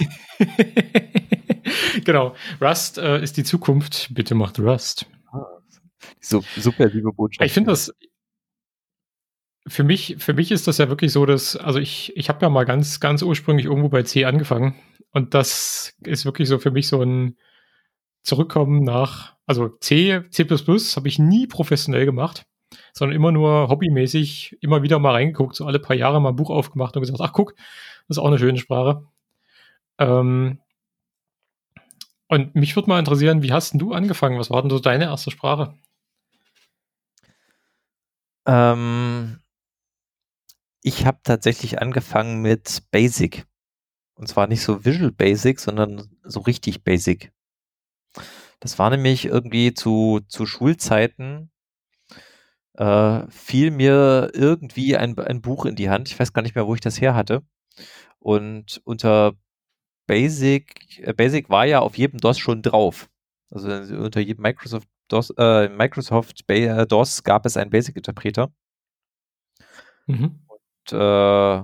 genau. Rust äh, ist die Zukunft. Bitte macht Rust. Ah, so, super liebe Botschaft. Ich finde das, für mich, für mich ist das ja wirklich so, dass, also ich, ich habe ja mal ganz, ganz ursprünglich irgendwo bei C angefangen. Und das ist wirklich so für mich so ein Zurückkommen nach, also C, C habe ich nie professionell gemacht, sondern immer nur hobbymäßig, immer wieder mal reingeguckt, so alle paar Jahre mal ein Buch aufgemacht und gesagt, ach guck, das ist auch eine schöne Sprache. Ähm, und mich würde mal interessieren, wie hast denn du angefangen? Was war denn so deine erste Sprache? Ähm, ich habe tatsächlich angefangen mit Basic. Und zwar nicht so Visual Basic, sondern so richtig Basic. Das war nämlich irgendwie zu, zu Schulzeiten, äh, fiel mir irgendwie ein, ein Buch in die Hand. Ich weiß gar nicht mehr, wo ich das her hatte. Und unter Basic, äh, Basic war ja auf jedem DOS schon drauf. Also unter jedem Microsoft DOS, äh, Microsoft äh, DOS gab es einen Basic-Interpreter. Mhm äh,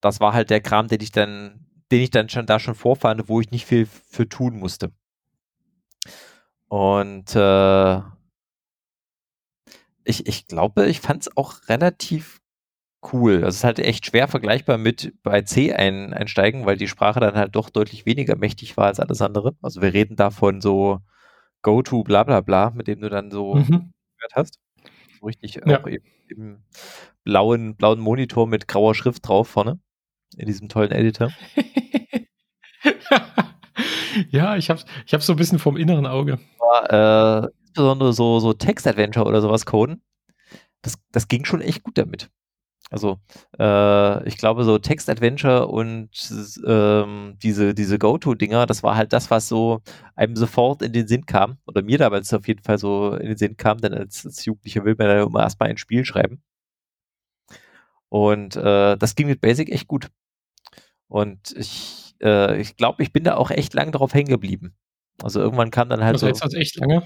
das war halt der Kram, den ich dann, den ich dann schon da schon vorfand, wo ich nicht viel für tun musste. Und äh, ich, ich glaube, ich fand es auch relativ cool. Das ist halt echt schwer vergleichbar mit bei C ein, einsteigen, weil die Sprache dann halt doch deutlich weniger mächtig war als alles andere. Also wir reden davon so Go-To bla bla bla, mit dem du dann so mhm. gehört hast. So richtig ja. auch eben im blauen, blauen Monitor mit grauer Schrift drauf vorne. In diesem tollen Editor. ja, ich hab's, ich hab's so ein bisschen vom inneren Auge. Aber, äh, insbesondere so, so Text-Adventure oder sowas coden, das, das ging schon echt gut damit. Also äh, ich glaube, so Text-Adventure und ähm, diese, diese Go-To-Dinger, das war halt das, was so einem sofort in den Sinn kam. Oder mir damals auf jeden Fall so in den Sinn kam, denn als, als Jugendlicher will man ja immer erstmal ein Spiel schreiben. Und äh, das ging mit Basic echt gut. Und ich, äh, ich glaube, ich bin da auch echt lang drauf hängen geblieben. Also irgendwann kam dann halt. Was so, heißt das echt lange?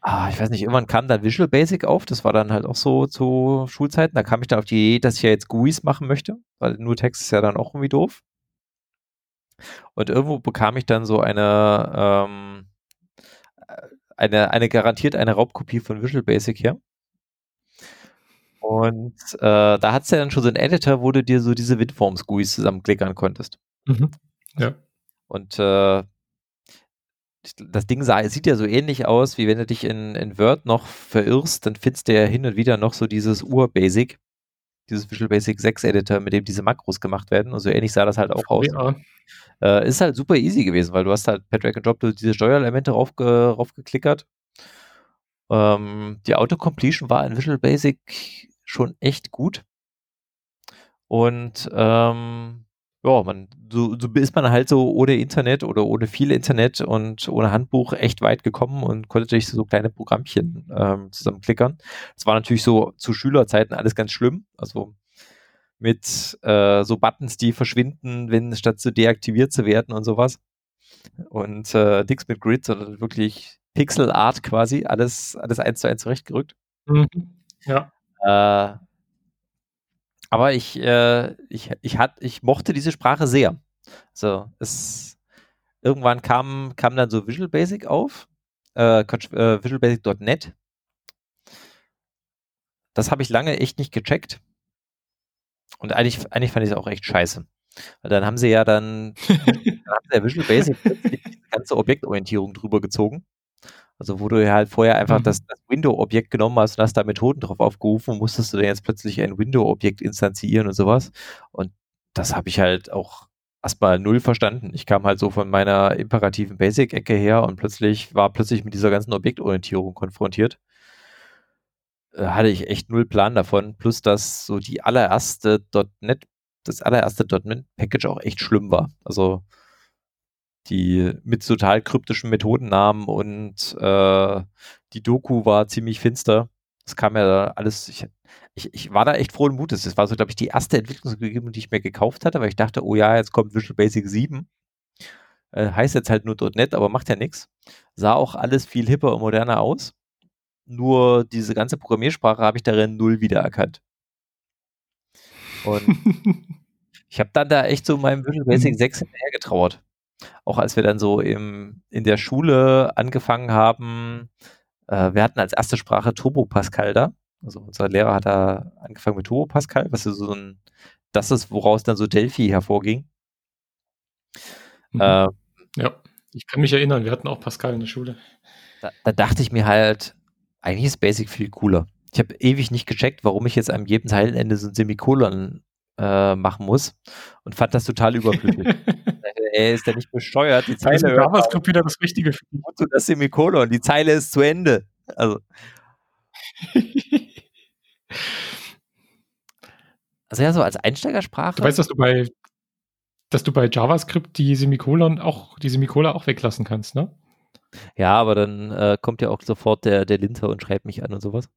Ah, ich weiß nicht, irgendwann kam dann Visual Basic auf, das war dann halt auch so zu Schulzeiten, da kam ich dann auf die Idee, dass ich ja jetzt GUIs machen möchte, weil nur Text ist ja dann auch irgendwie doof. Und irgendwo bekam ich dann so eine, ähm, eine, eine garantiert eine Raubkopie von Visual Basic her. Und äh, da hat es ja dann schon so einen Editor, wo du dir so diese Windforms-GUIs zusammenklickern konntest. Mhm. Ja. Und äh, das Ding sah, sieht ja so ähnlich aus, wie wenn du dich in, in Word noch verirrst, dann findest du ja hin und wieder noch so dieses Ur-Basic, dieses Visual Basic 6 Editor, mit dem diese Makros gemacht werden. Und so ähnlich sah das halt auch aus. Ja. Äh, ist halt super easy gewesen, weil du hast halt per Drag and Drop diese Steuerelemente raufge raufgeklickert. Ähm, die Autocompletion war in Visual Basic schon echt gut. Und ähm, ja, man, so, so ist man halt so ohne Internet oder ohne viel Internet und ohne Handbuch echt weit gekommen und konnte sich so kleine Programmchen ähm, zusammenklickern. Das war natürlich so zu Schülerzeiten alles ganz schlimm. Also mit äh, so Buttons, die verschwinden, wenn statt zu deaktiviert zu werden und sowas. Und äh, nichts mit Grid, sondern wirklich Pixel Art quasi, alles, alles eins zu eins zurechtgerückt. Mhm. Ja. Äh, aber ich, äh, ich, ich, hat, ich mochte diese Sprache sehr. So, es irgendwann kam, kam dann so Visual Basic auf, äh, äh, Visual Basic.net. Das habe ich lange echt nicht gecheckt. Und eigentlich, eigentlich fand ich es auch echt scheiße. Weil dann haben sie ja dann, dann haben sie ja Visual Basic die ganze Objektorientierung drüber gezogen. Also wo du halt vorher einfach mhm. das, das Window-Objekt genommen hast und hast da Methoden drauf aufgerufen, musstest du dann jetzt plötzlich ein Window-Objekt instanzieren und sowas. Und das habe ich halt auch erstmal null verstanden. Ich kam halt so von meiner imperativen Basic-Ecke her und plötzlich war plötzlich mit dieser ganzen Objektorientierung konfrontiert. Da äh, hatte ich echt null Plan davon. Plus, dass so die allererste .NET, das allererste .NET-Package auch echt schlimm war. Also die mit total kryptischen Methodennamen und äh, die Doku war ziemlich finster. Das kam ja alles, ich, ich, ich war da echt frohen Mutes. Das war so, glaube ich, die erste Entwicklungsumgebung, die ich mir gekauft hatte, weil ich dachte, oh ja, jetzt kommt Visual Basic 7. Äh, heißt jetzt halt nur .NET, aber macht ja nichts. Sah auch alles viel hipper und moderner aus. Nur diese ganze Programmiersprache habe ich darin null wiedererkannt. Und ich habe dann da echt so meinem Visual Basic 6 hinterher getrauert auch als wir dann so im, in der Schule angefangen haben, äh, wir hatten als erste Sprache Turbo Pascal da. Also unser Lehrer hat da angefangen mit Turbo Pascal, was so ein, das ist, woraus dann so Delphi hervorging. Mhm. Äh, ja, ich kann mich erinnern, wir hatten auch Pascal in der Schule. Da, da dachte ich mir halt, eigentlich ist Basic viel cooler. Ich habe ewig nicht gecheckt, warum ich jetzt an jedem Zeilenende so ein Semikolon äh, machen muss und fand das total überflüssig. Ey, ist der nicht besteuert? Die Zeile ist JavaScript wieder das Richtige. Und das Semikolon, die Zeile ist zu Ende. Also. also ja, so als Einsteigersprache. Du weißt, dass du bei, dass du bei JavaScript die Semikolon auch, die Semikola auch weglassen kannst, ne? Ja, aber dann äh, kommt ja auch sofort der, der Linter und schreibt mich an und sowas.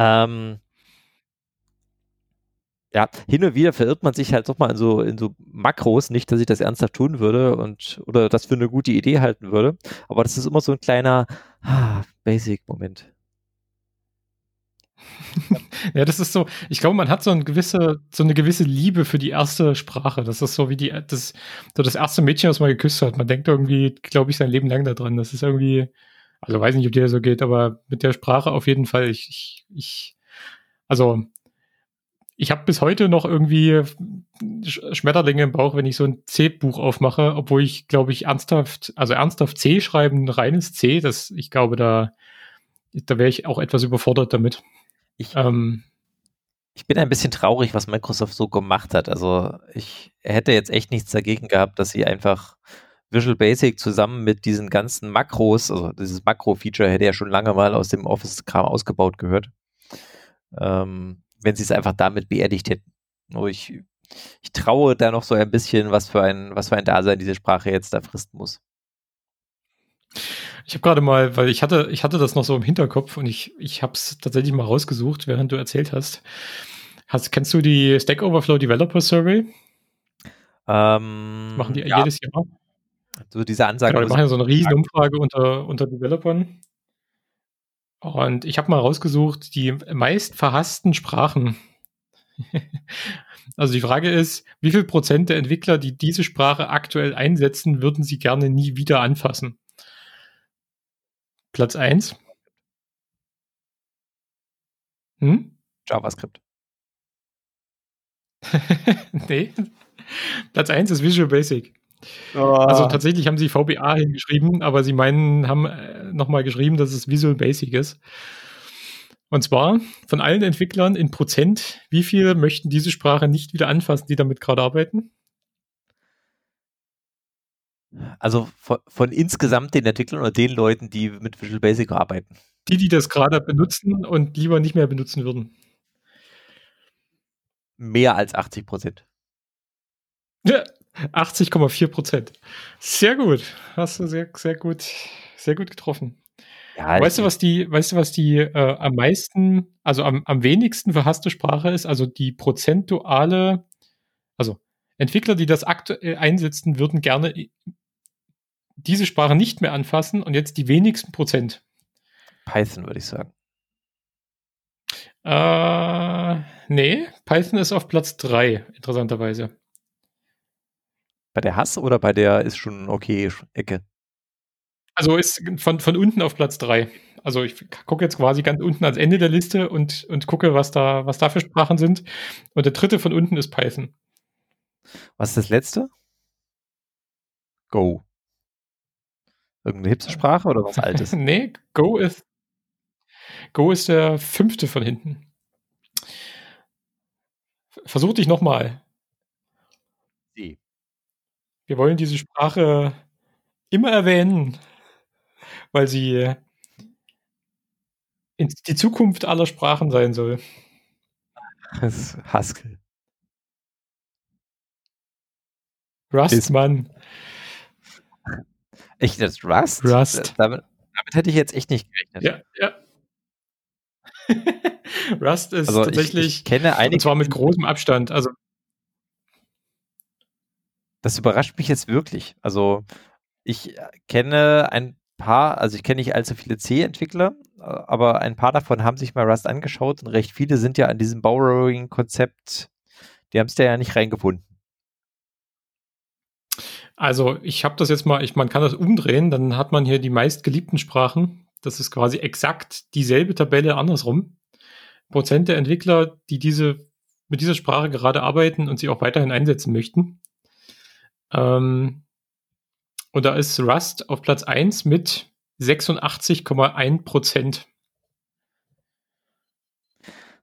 Ähm, ja, hin und wieder verirrt man sich halt doch mal in so, in so Makros, nicht, dass ich das ernsthaft tun würde und oder das für eine gute Idee halten würde. Aber das ist immer so ein kleiner ah, Basic-Moment. ja, das ist so, ich glaube, man hat so eine gewisse, so eine gewisse Liebe für die erste Sprache. Das ist so wie die, das, so das erste Mädchen, was man geküsst hat. Man denkt irgendwie, glaube ich, sein Leben lang daran. Das ist irgendwie, also weiß nicht, ob dir so geht, aber mit der Sprache auf jeden Fall. Ich, ich, ich also ich habe bis heute noch irgendwie Schmetterlinge im Bauch, wenn ich so ein C-Buch aufmache, obwohl ich, glaube ich, ernsthaft, also ernsthaft C schreiben, reines C, das, ich glaube, da, da wäre ich auch etwas überfordert damit. Ich, ähm, ich bin ein bisschen traurig, was Microsoft so gemacht hat. Also ich hätte jetzt echt nichts dagegen gehabt, dass sie einfach Visual Basic zusammen mit diesen ganzen Makros, also dieses Makro-Feature hätte ja schon lange mal aus dem Office-Kram ausgebaut gehört. Ähm, wenn sie es einfach damit beerdigt hätten. Nur ich, ich traue da noch so ein bisschen, was für ein, was für ein Dasein diese Sprache jetzt da fristen muss. Ich habe gerade mal, weil ich hatte, ich hatte das noch so im Hinterkopf und ich, ich habe es tatsächlich mal rausgesucht, während du erzählt hast. hast kennst du die Stack Overflow Developer Survey? Ähm, machen die ja. jedes Jahr. So diese Ansage. Genau, die machen ja so eine riesen Umfrage unter, unter Developern. Und ich habe mal rausgesucht, die meist verhassten Sprachen. also die Frage ist, wie viel Prozent der Entwickler, die diese Sprache aktuell einsetzen, würden sie gerne nie wieder anfassen? Platz 1. Hm? JavaScript. nee. Platz 1 ist Visual Basic. Oh. Also tatsächlich haben sie VBA hingeschrieben, aber sie meinen, haben äh, nochmal geschrieben, dass es Visual Basic ist. Und zwar von allen Entwicklern in Prozent, wie viele möchten diese Sprache nicht wieder anfassen, die damit gerade arbeiten? Also von, von, insgesamt den Entwicklern oder den Leuten, die mit Visual Basic arbeiten? Die, die das gerade benutzen und lieber nicht mehr benutzen würden. Mehr als 80 Prozent. Ja, 80,4 Prozent. Sehr gut. Hast du sehr, sehr gut, sehr gut getroffen. Ja, weißt du, was die, weißt du, was die äh, am meisten, also am, am wenigsten verhasste Sprache ist? Also die prozentuale, also Entwickler, die das aktuell einsetzen, würden gerne diese Sprache nicht mehr anfassen und jetzt die wenigsten Prozent. Python, würde ich sagen. Äh, nee, Python ist auf Platz 3, interessanterweise. Bei der Hass oder bei der ist schon okay Ecke? Also ist von, von unten auf Platz 3. Also ich gucke jetzt quasi ganz unten ans Ende der Liste und, und gucke, was da, was da für Sprachen sind. Und der dritte von unten ist Python. Was ist das letzte? Go. Irgendeine Hipster-Sprache oder was Altes? nee, Go ist, Go ist der fünfte von hinten. Versuch dich nochmal. C. Wir wollen diese Sprache immer erwähnen, weil sie in die Zukunft aller Sprachen sein soll. Das ist Haskell. Rust, ist Mann. Echt, das Rust? Rust. Damit, damit, hätte ich jetzt echt nicht gerechnet. Ja, ja. Rust ist also tatsächlich, ich, ich kenne einige, und zwar mit großem Abstand. Also das überrascht mich jetzt wirklich. Also ich äh, kenne ein paar, also ich kenne nicht allzu viele C-Entwickler, äh, aber ein paar davon haben sich mal Rust angeschaut und recht viele sind ja an diesem Borrowing-Konzept, die haben es da ja nicht reingefunden. Also ich habe das jetzt mal, ich, man kann das umdrehen, dann hat man hier die meistgeliebten Sprachen. Das ist quasi exakt dieselbe Tabelle andersrum. Prozent der Entwickler, die diese mit dieser Sprache gerade arbeiten und sie auch weiterhin einsetzen möchten. Ähm, und da ist Rust auf Platz 1 mit 86,1 Prozent.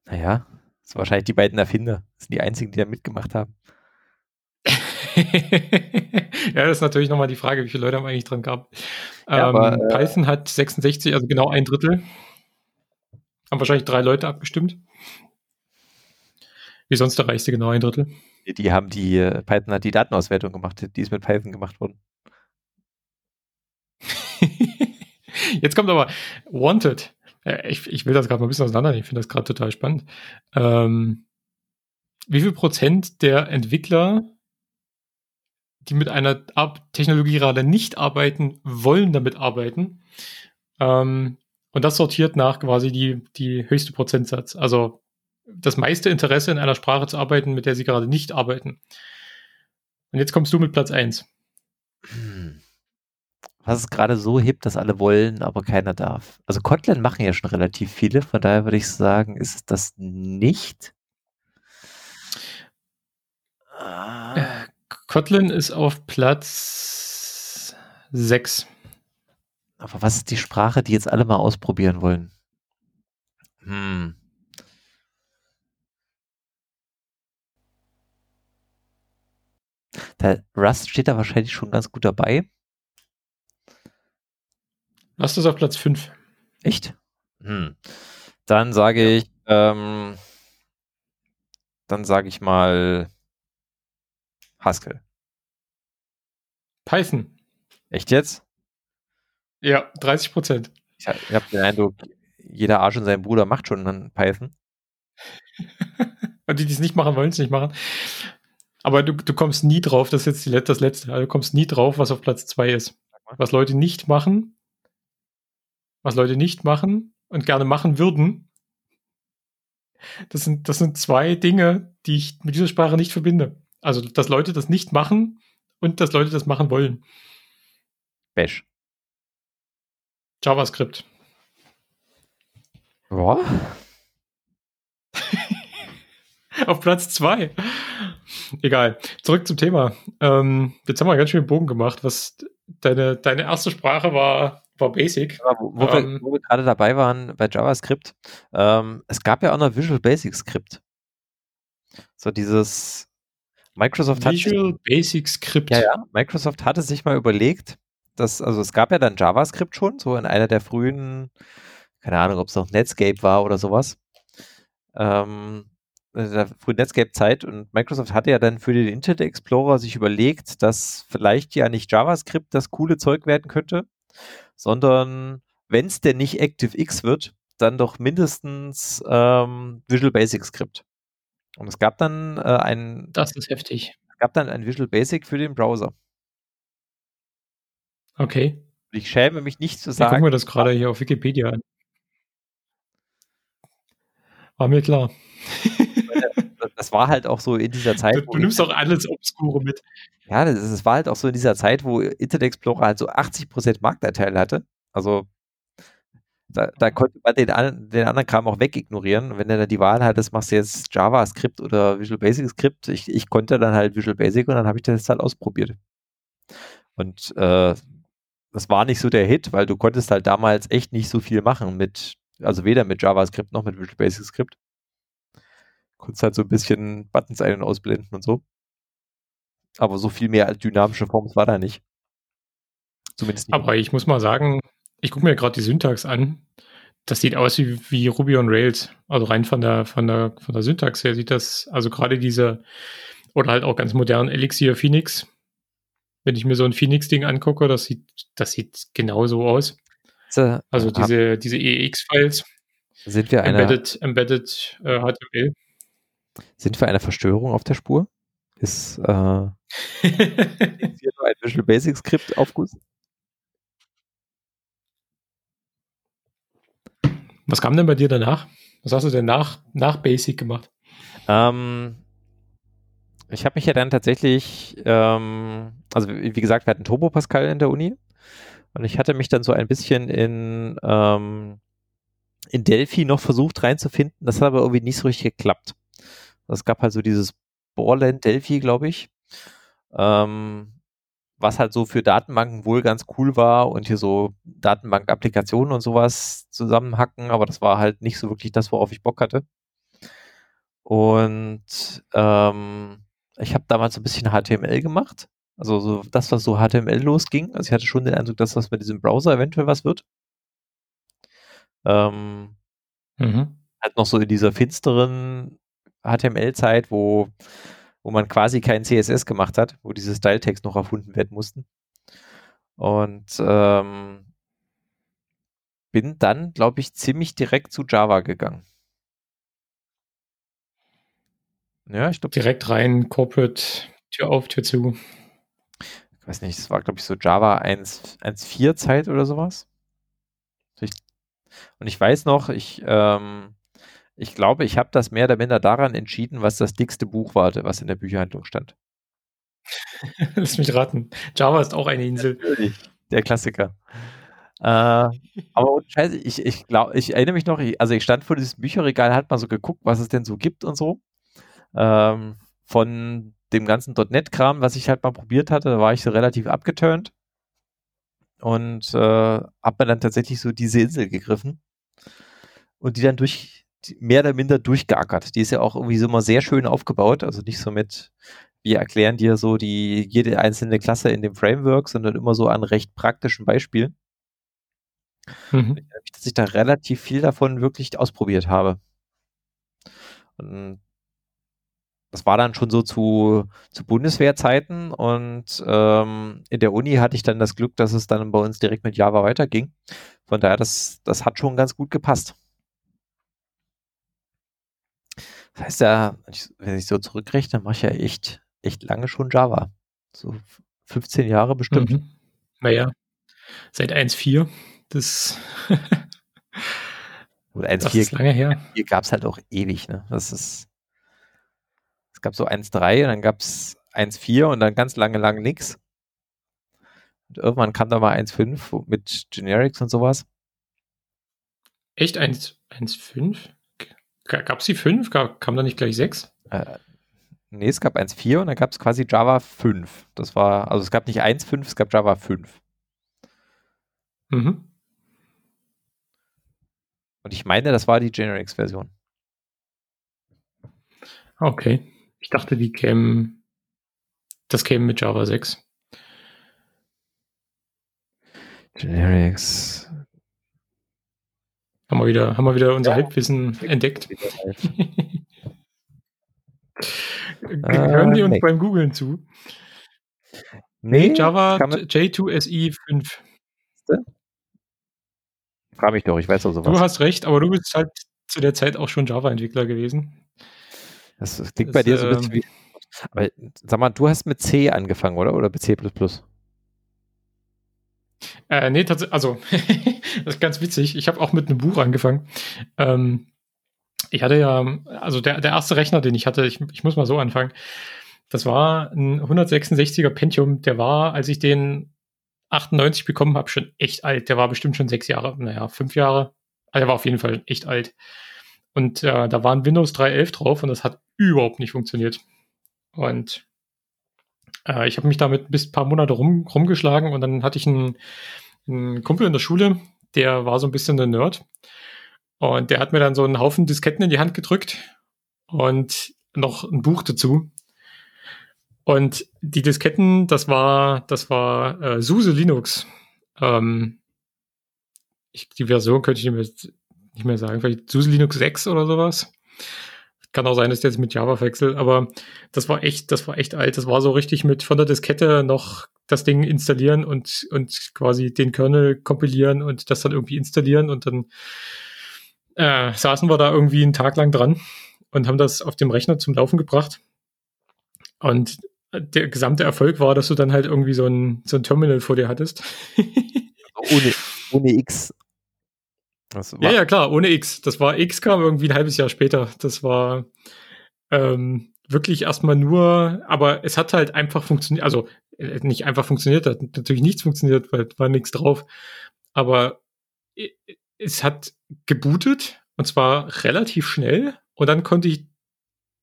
Naja, das sind wahrscheinlich die beiden Erfinder. Das sind die einzigen, die da mitgemacht haben. ja, das ist natürlich nochmal die Frage, wie viele Leute haben eigentlich dran gehabt. Ja, ähm, aber, äh, Python hat 66, also genau ein Drittel. Haben wahrscheinlich drei Leute abgestimmt. Wie sonst erreichst du genau ein Drittel. Die haben die, äh, Python hat die Datenauswertung gemacht, die ist mit Python gemacht worden. Jetzt kommt aber Wanted. Ich, ich will das gerade mal ein bisschen auseinandernehmen. Ich finde das gerade total spannend. Ähm, wie viel Prozent der Entwickler, die mit einer Technologie gerade nicht arbeiten, wollen damit arbeiten? Ähm, Und das sortiert nach quasi die, die höchste Prozentsatz. Also das meiste Interesse in einer Sprache zu arbeiten, mit der sie gerade nicht arbeiten. Und jetzt kommst du mit Platz 1. Hm. Was ist gerade so hip, dass alle wollen, aber keiner darf? Also Kotlin machen ja schon relativ viele, von daher würde ich sagen, ist es das nicht. Äh, Kotlin ist auf Platz 6. Aber was ist die Sprache, die jetzt alle mal ausprobieren wollen? Hm. Der Rust steht da wahrscheinlich schon ganz gut dabei. Rust ist auf Platz 5. Echt? Hm. Dann sage ja. ich, ähm, dann sage ich mal Haskell. Python. Echt jetzt? Ja, 30 Prozent. Ich, habe den Eindruck, jeder Arsch und sein Bruder macht schon einen Python. und die, die es nicht machen, wollen es nicht machen. Aber du, du kommst nie drauf, das ist jetzt die, das letzte, also du kommst nie drauf, was auf Platz 2 ist. Was Leute nicht machen, was Leute nicht machen und gerne machen würden, das sind, das sind zwei Dinge, die ich mit dieser Sprache nicht verbinde. Also, dass Leute das nicht machen und dass Leute das machen wollen. Bash. JavaScript. Ja. Auf Platz zwei. Egal. Zurück zum Thema. Ähm, jetzt haben wir ganz schön den Bogen gemacht. Was deine, deine erste Sprache war, war Basic. Wo, wo, ähm, wir, wir gerade dabei waren bei JavaScript, ähm, es gab ja auch noch Visual Basic Script. So dieses Microsoft Visual hat, Basic Script. Ja, ja. Microsoft hatte sich mal überlegt, dass, also es gab ja dann JavaScript schon, so in einer der frühen, keine Ahnung, ob es noch Netscape war oder sowas. Ähm, der frühen Netscape-Zeit und Microsoft hatte ja dann für den Internet Explorer sich überlegt, dass vielleicht ja nicht JavaScript das coole Zeug werden könnte, sondern wenn es denn nicht ActiveX wird, dann doch mindestens ähm, Visual Basic Script. Und es gab dann äh, ein. Das ist heftig. Es gab dann ein Visual Basic für den Browser. Okay. Ich schäme mich nicht zu sagen. Ich gucke mir das gerade hier auf Wikipedia an. War mir klar. das war halt auch so in dieser Zeit. Du, du nimmst auch alles Obskure mit. Ja, das, das, war halt auch so in dieser Zeit, wo Internet Explorer halt so 80% Marktanteil hatte. Also da, da konnte man den, den, anderen Kram auch wegignorieren. Wenn du da die Wahl hattest, machst du jetzt JavaScript oder Visual Basic Script. Ich, ich konnte dann halt Visual Basic und dann habe ich das halt ausprobiert. Und äh, das war nicht so der Hit, weil du konntest halt damals echt nicht so viel machen mit, also weder mit JavaScript noch mit Visual Basic Script. Konntest halt so ein bisschen Buttons ein- und ausblenden und so. Aber so viel mehr als dynamische Forms war da nicht. Zumindest nicht. Aber ich muss mal sagen, ich gucke mir gerade die Syntax an. Das sieht aus wie, wie Ruby on Rails. Also rein von der, von der, von der Syntax her sieht das, also gerade diese, oder halt auch ganz modern Elixir Phoenix. Wenn ich mir so ein Phoenix-Ding angucke, das sieht, das sieht genauso aus. So, also diese, diese EX-Files. Sind wir eine, embedded, embedded äh, HTML. Sind wir eine Verstörung auf der Spur? Ist, äh, ist hier nur ein Visual Basic Skript Aufguss? Was kam denn bei dir danach? Was hast du denn nach, nach Basic gemacht? Ähm, ich habe mich ja dann tatsächlich, ähm, also wie gesagt, wir hatten Turbo Pascal in der Uni und ich hatte mich dann so ein bisschen in, ähm, in Delphi noch versucht reinzufinden. Das hat aber irgendwie nicht so richtig geklappt. Es gab halt so dieses Borland Delphi, glaube ich. Ähm, was halt so für Datenbanken wohl ganz cool war und hier so Datenbank-Applikationen und sowas zusammenhacken, aber das war halt nicht so wirklich das, worauf ich Bock hatte. Und ähm, ich habe damals so ein bisschen HTML gemacht. Also so das, was so HTML losging. Also ich hatte schon den Eindruck, dass das mit diesem Browser eventuell was wird. Ähm, mhm. Halt noch so in dieser finsteren HTML-Zeit, wo wo man quasi kein CSS gemacht hat, wo diese Style-Tags noch erfunden werden mussten. Und ähm, bin dann, glaube ich, ziemlich direkt zu Java gegangen. Ja, ich glaube. Direkt rein, Corporate, Tür auf, Tür zu. Ich weiß nicht, es war, glaube ich, so Java 1.4 Zeit oder sowas. Ich Und ich weiß noch, ich, ähm, ich glaube, ich habe das mehr oder minder daran entschieden, was das dickste Buch war, was in der Bücherhandlung stand. Lass mich raten. Java ist auch eine Insel. Der Klassiker. Äh, aber scheiße, ich, ich glaube, ich erinnere mich noch, ich, also ich stand vor diesem Bücherregal, hat mal so geguckt, was es denn so gibt und so. Ähm, von dem ganzen .NET-Kram, was ich halt mal probiert hatte, da war ich so relativ abgeturnt und äh, habe mir dann tatsächlich so diese Insel gegriffen und die dann durch mehr oder minder durchgeackert. Die ist ja auch irgendwie so immer sehr schön aufgebaut, also nicht so mit wir erklären dir so die jede einzelne Klasse in dem Framework, sondern immer so an recht praktischen Beispielen. Mhm. Dass ich da relativ viel davon wirklich ausprobiert habe. Und das war dann schon so zu, zu Bundeswehrzeiten und ähm, in der Uni hatte ich dann das Glück, dass es dann bei uns direkt mit Java weiterging. Von daher, das, das hat schon ganz gut gepasst. Das heißt ja, wenn ich so zurückrechne, mache ich ja echt, echt lange schon Java. So 15 Jahre bestimmt. Mhm. Naja, seit 1.4. Das, Oder 1.4 das ist lange her. Hier gab es halt auch ewig. Ne? Das ist es gab so 1.3 und dann gab es 1.4 und dann ganz lange, lang nichts. Und irgendwann kam da mal 1.5 mit Generics und sowas. Echt? 1.5? Gab es die 5? kam da nicht gleich 6? Äh, nee, es gab 1.4 und dann gab es quasi Java 5. Das war, also es gab nicht 1.5, es gab Java 5. Mhm. Und ich meine, das war die Generics-Version. Okay. Ich dachte, die kämen, das käme mit Java 6. Generics. Haben wir wieder, haben wir wieder unser ja. Halbwissen entdeckt. Hören die uns nee. beim Googlen zu? Nee, Java J2SE 5. Frag mich doch, ich weiß auch sowas. Du hast recht, aber du bist halt zu der Zeit auch schon Java-Entwickler gewesen. Das, klingt das, bei dir so ein bisschen ähm, wie. Aber sag mal, du hast mit C angefangen, oder? Oder mit C? Äh, nee, tatsächlich, also, das ist ganz witzig. Ich habe auch mit einem Buch angefangen. Ähm, ich hatte ja, also der, der erste Rechner, den ich hatte, ich, ich muss mal so anfangen. Das war ein 166er Pentium. Der war, als ich den 98 bekommen habe, schon echt alt. Der war bestimmt schon sechs Jahre, naja, fünf Jahre. Also der war auf jeden Fall echt alt. Und äh, da war ein Windows 3.11 drauf und das hat überhaupt nicht funktioniert. Und äh, ich habe mich damit bis ein paar Monate rum, rumgeschlagen und dann hatte ich einen, einen Kumpel in der Schule, der war so ein bisschen ein Nerd. Und der hat mir dann so einen Haufen Disketten in die Hand gedrückt und noch ein Buch dazu. Und die Disketten, das war, das war äh, SUSE Linux. Ähm, ich, die Version könnte ich nicht nicht mehr sagen, vielleicht SUSE Linux 6 oder sowas. Kann auch sein, dass der jetzt mit Java wechselt, aber das war echt, das war echt alt. Das war so richtig mit von der Diskette noch das Ding installieren und, und quasi den Kernel kompilieren und das dann irgendwie installieren und dann äh, saßen wir da irgendwie einen Tag lang dran und haben das auf dem Rechner zum Laufen gebracht. Und der gesamte Erfolg war, dass du dann halt irgendwie so ein, so ein Terminal vor dir hattest. ohne, ohne X ja, ja, klar, ohne X. Das war X kam irgendwie ein halbes Jahr später. Das war ähm, wirklich erstmal nur, aber es hat halt einfach funktioniert, also äh, nicht einfach funktioniert, hat natürlich nichts funktioniert, weil war nichts drauf. Aber äh, es hat gebootet und zwar relativ schnell und dann konnte ich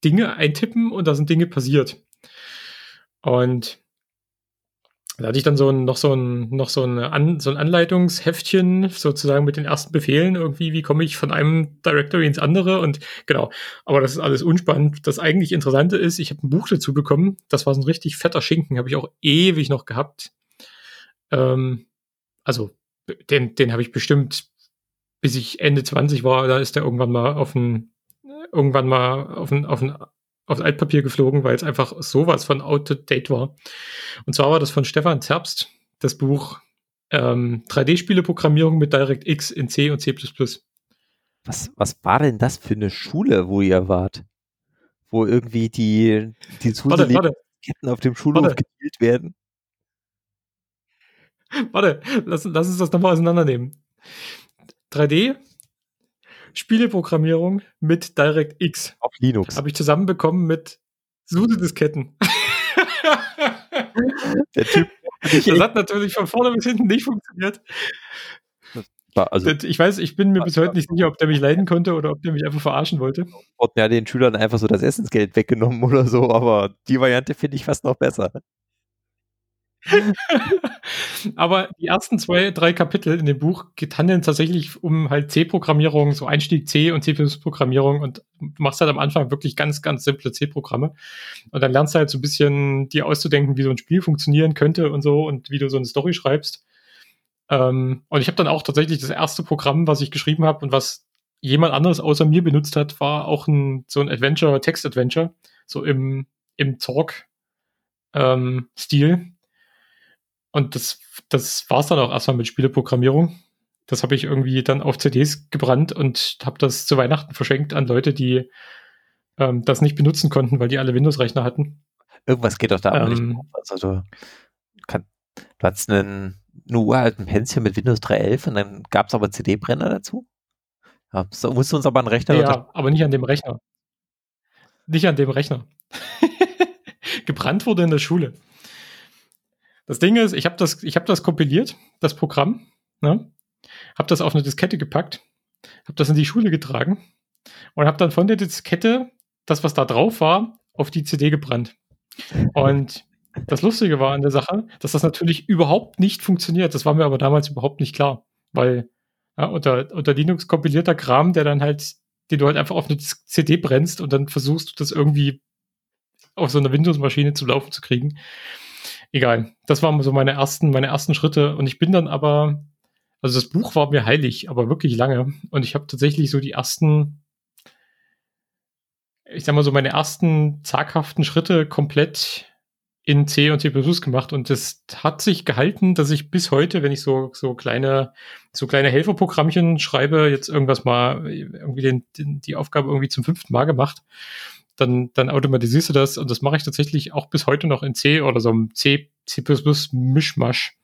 Dinge eintippen und da sind Dinge passiert. Und da hatte ich dann so ein, noch so ein, noch so ein, An, so ein Anleitungsheftchen sozusagen mit den ersten Befehlen irgendwie, wie komme ich von einem Directory ins andere und genau. Aber das ist alles unspannend. Das eigentlich Interessante ist, ich habe ein Buch dazu bekommen. Das war so ein richtig fetter Schinken, habe ich auch ewig noch gehabt. Ähm, also den, den habe ich bestimmt, bis ich Ende 20 war, da ist der irgendwann mal auf ein, irgendwann mal auf ein, auf ein aufs Altpapier geflogen, weil es einfach sowas von out of date war. Und zwar war das von Stefan Zerbst, das Buch ähm, 3D-Spiele-Programmierung mit DirectX in C und C++. Was, was war denn das für eine Schule, wo ihr wart? Wo irgendwie die, die Ketten auf dem Schulhof warte. gespielt werden? Warte, lass, lass uns das nochmal auseinandernehmen. 3D, Spieleprogrammierung mit DirectX. Auf Linux. Habe ich zusammenbekommen mit SUSE-Disketten. Der Typ. Das hat natürlich von vorne bis hinten nicht funktioniert. Also, ich weiß, ich bin mir bis heute nicht sicher, ob der mich leiden konnte oder ob der mich einfach verarschen wollte. Und ja den Schülern einfach so das Essensgeld weggenommen oder so, aber die Variante finde ich fast noch besser. Aber die ersten zwei, drei Kapitel in dem Buch handeln tatsächlich um halt C-Programmierung, so Einstieg C und C++-Programmierung und du machst halt am Anfang wirklich ganz, ganz simple C-Programme und dann lernst du halt so ein bisschen dir auszudenken, wie so ein Spiel funktionieren könnte und so und wie du so eine Story schreibst. Ähm, und ich habe dann auch tatsächlich das erste Programm, was ich geschrieben habe und was jemand anderes außer mir benutzt hat, war auch ein, so ein Adventure, Text-Adventure, so im, im Talk-Stil. Ähm, und das, das war es dann auch erstmal mit Spieleprogrammierung. Das habe ich irgendwie dann auf CDs gebrannt und habe das zu Weihnachten verschenkt an Leute, die ähm, das nicht benutzen konnten, weil die alle Windows-Rechner hatten. Irgendwas geht doch da ähm, nicht. Also du, kann, du hattest einen, einen uralten Pentium mit Windows 3.11 und dann gab es aber CD-Brenner dazu? Ja, so, musst du uns aber einen Rechner... Ja, aber nicht an dem Rechner. Nicht an dem Rechner. Gebrannt wurde in der Schule. Das Ding ist, ich habe das, hab das kompiliert, das Programm, ne? habe das auf eine Diskette gepackt, habe das in die Schule getragen und habe dann von der Diskette das, was da drauf war, auf die CD gebrannt. Und das Lustige war an der Sache, dass das natürlich überhaupt nicht funktioniert. Das war mir aber damals überhaupt nicht klar, weil ja, unter, unter Linux kompilierter Kram, der dann halt, den du halt einfach auf eine CD brennst und dann versuchst du das irgendwie auf so einer Windows-Maschine zu laufen zu kriegen egal. Das waren so meine ersten, meine ersten Schritte. Und ich bin dann aber, also das Buch war mir heilig, aber wirklich lange. Und ich habe tatsächlich so die ersten, ich sag mal so meine ersten zaghaften Schritte komplett in C und C++ gemacht und das hat sich gehalten, dass ich bis heute, wenn ich so so kleine so kleine Helferprogrammchen schreibe, jetzt irgendwas mal irgendwie den, den, die Aufgabe irgendwie zum fünften Mal gemacht dann, dann automatisierst du das und das mache ich tatsächlich auch bis heute noch in C oder so einem C, C++ Mischmasch.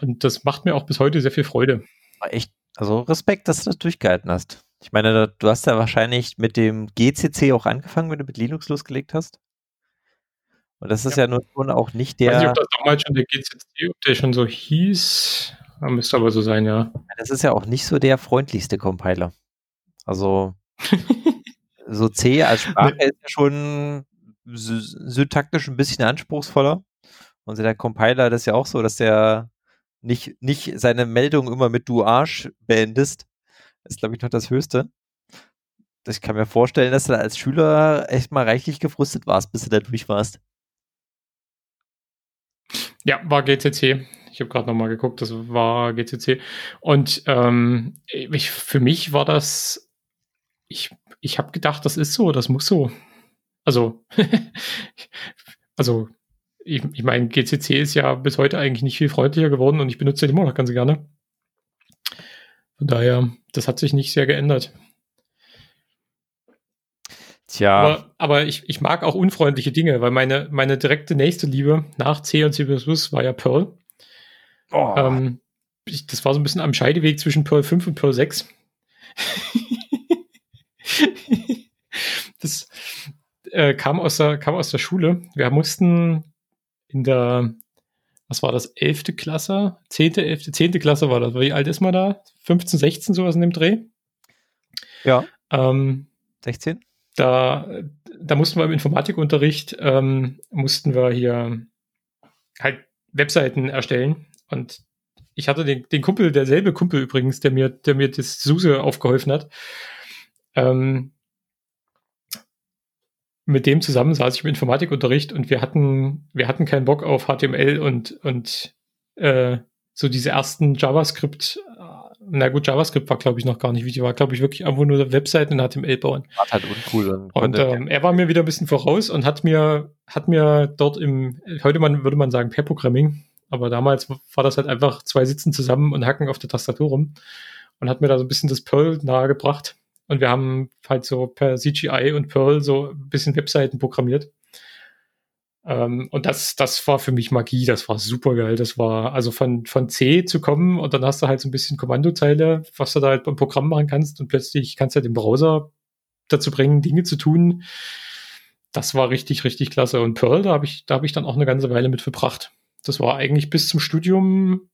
Und das macht mir auch bis heute sehr viel Freude. Echt, also Respekt, dass du das durchgehalten hast. Ich meine, du hast ja wahrscheinlich mit dem GCC auch angefangen, wenn du mit Linux losgelegt hast. Und das ist ja, ja nun auch nicht der. Ich weiß nicht, ob das damals schon der GCC, ob der schon so hieß. Müsste aber so sein, ja. Das ist ja auch nicht so der freundlichste Compiler. Also so C als Sprache ist ja schon syntaktisch ein bisschen anspruchsvoller. Und der Compiler das ist ja auch so, dass der nicht, nicht seine Meldung immer mit du Arsch beendest. Das ist, glaube ich, noch das Höchste. Ich kann mir vorstellen, dass du da als Schüler echt mal reichlich gefrustet warst, bis du da durch warst. Ja, war GCC. Ich habe gerade nochmal geguckt, das war GCC. Und ähm, ich, für mich war das, ich ich habe gedacht, das ist so, das muss so. Also, also ich, ich meine, GCC ist ja bis heute eigentlich nicht viel freundlicher geworden und ich benutze den immer noch ganz gerne. Von daher, das hat sich nicht sehr geändert. Tja. Aber, aber ich, ich mag auch unfreundliche Dinge, weil meine, meine direkte nächste Liebe nach C und C war ja Perl. Oh. Ähm, ich, das war so ein bisschen am Scheideweg zwischen Perl 5 und Perl 6. das äh, kam, aus der, kam aus der Schule. Wir mussten in der, was war das, 11. Klasse? 10., 11., 10. Klasse war das. Wie alt ist man da? 15, 16, sowas in dem Dreh? Ja. Ähm, 16? Da, da mussten wir im Informatikunterricht, ähm, mussten wir hier halt Webseiten erstellen und ich hatte den, den Kumpel, derselbe Kumpel übrigens, der mir, der mir das SUSE aufgeholfen hat. Ähm, mit dem zusammen saß ich im Informatikunterricht und wir hatten, wir hatten keinen Bock auf HTML und, und äh, so diese ersten JavaScript, na gut, JavaScript war glaube ich noch gar nicht wichtig, war glaube ich wirklich einfach nur Webseiten in HTML bauen. War halt uncool. Und ähm, er war mir wieder ein bisschen voraus und hat mir, hat mir dort im, heute man, würde man sagen Pair Programming, aber damals war das halt einfach zwei Sitzen zusammen und hacken auf der Tastatur rum und hat mir da so ein bisschen das Perl nahegebracht. Und wir haben halt so per CGI und Perl so ein bisschen Webseiten programmiert. Ähm, und das, das war für mich Magie, das war super geil. Das war also von, von C zu kommen und dann hast du halt so ein bisschen Kommandozeile, was du da halt beim Programm machen kannst und plötzlich kannst du halt den Browser dazu bringen, Dinge zu tun. Das war richtig, richtig klasse. Und Perl, da habe ich, da habe ich dann auch eine ganze Weile mit verbracht. Das war eigentlich bis zum Studium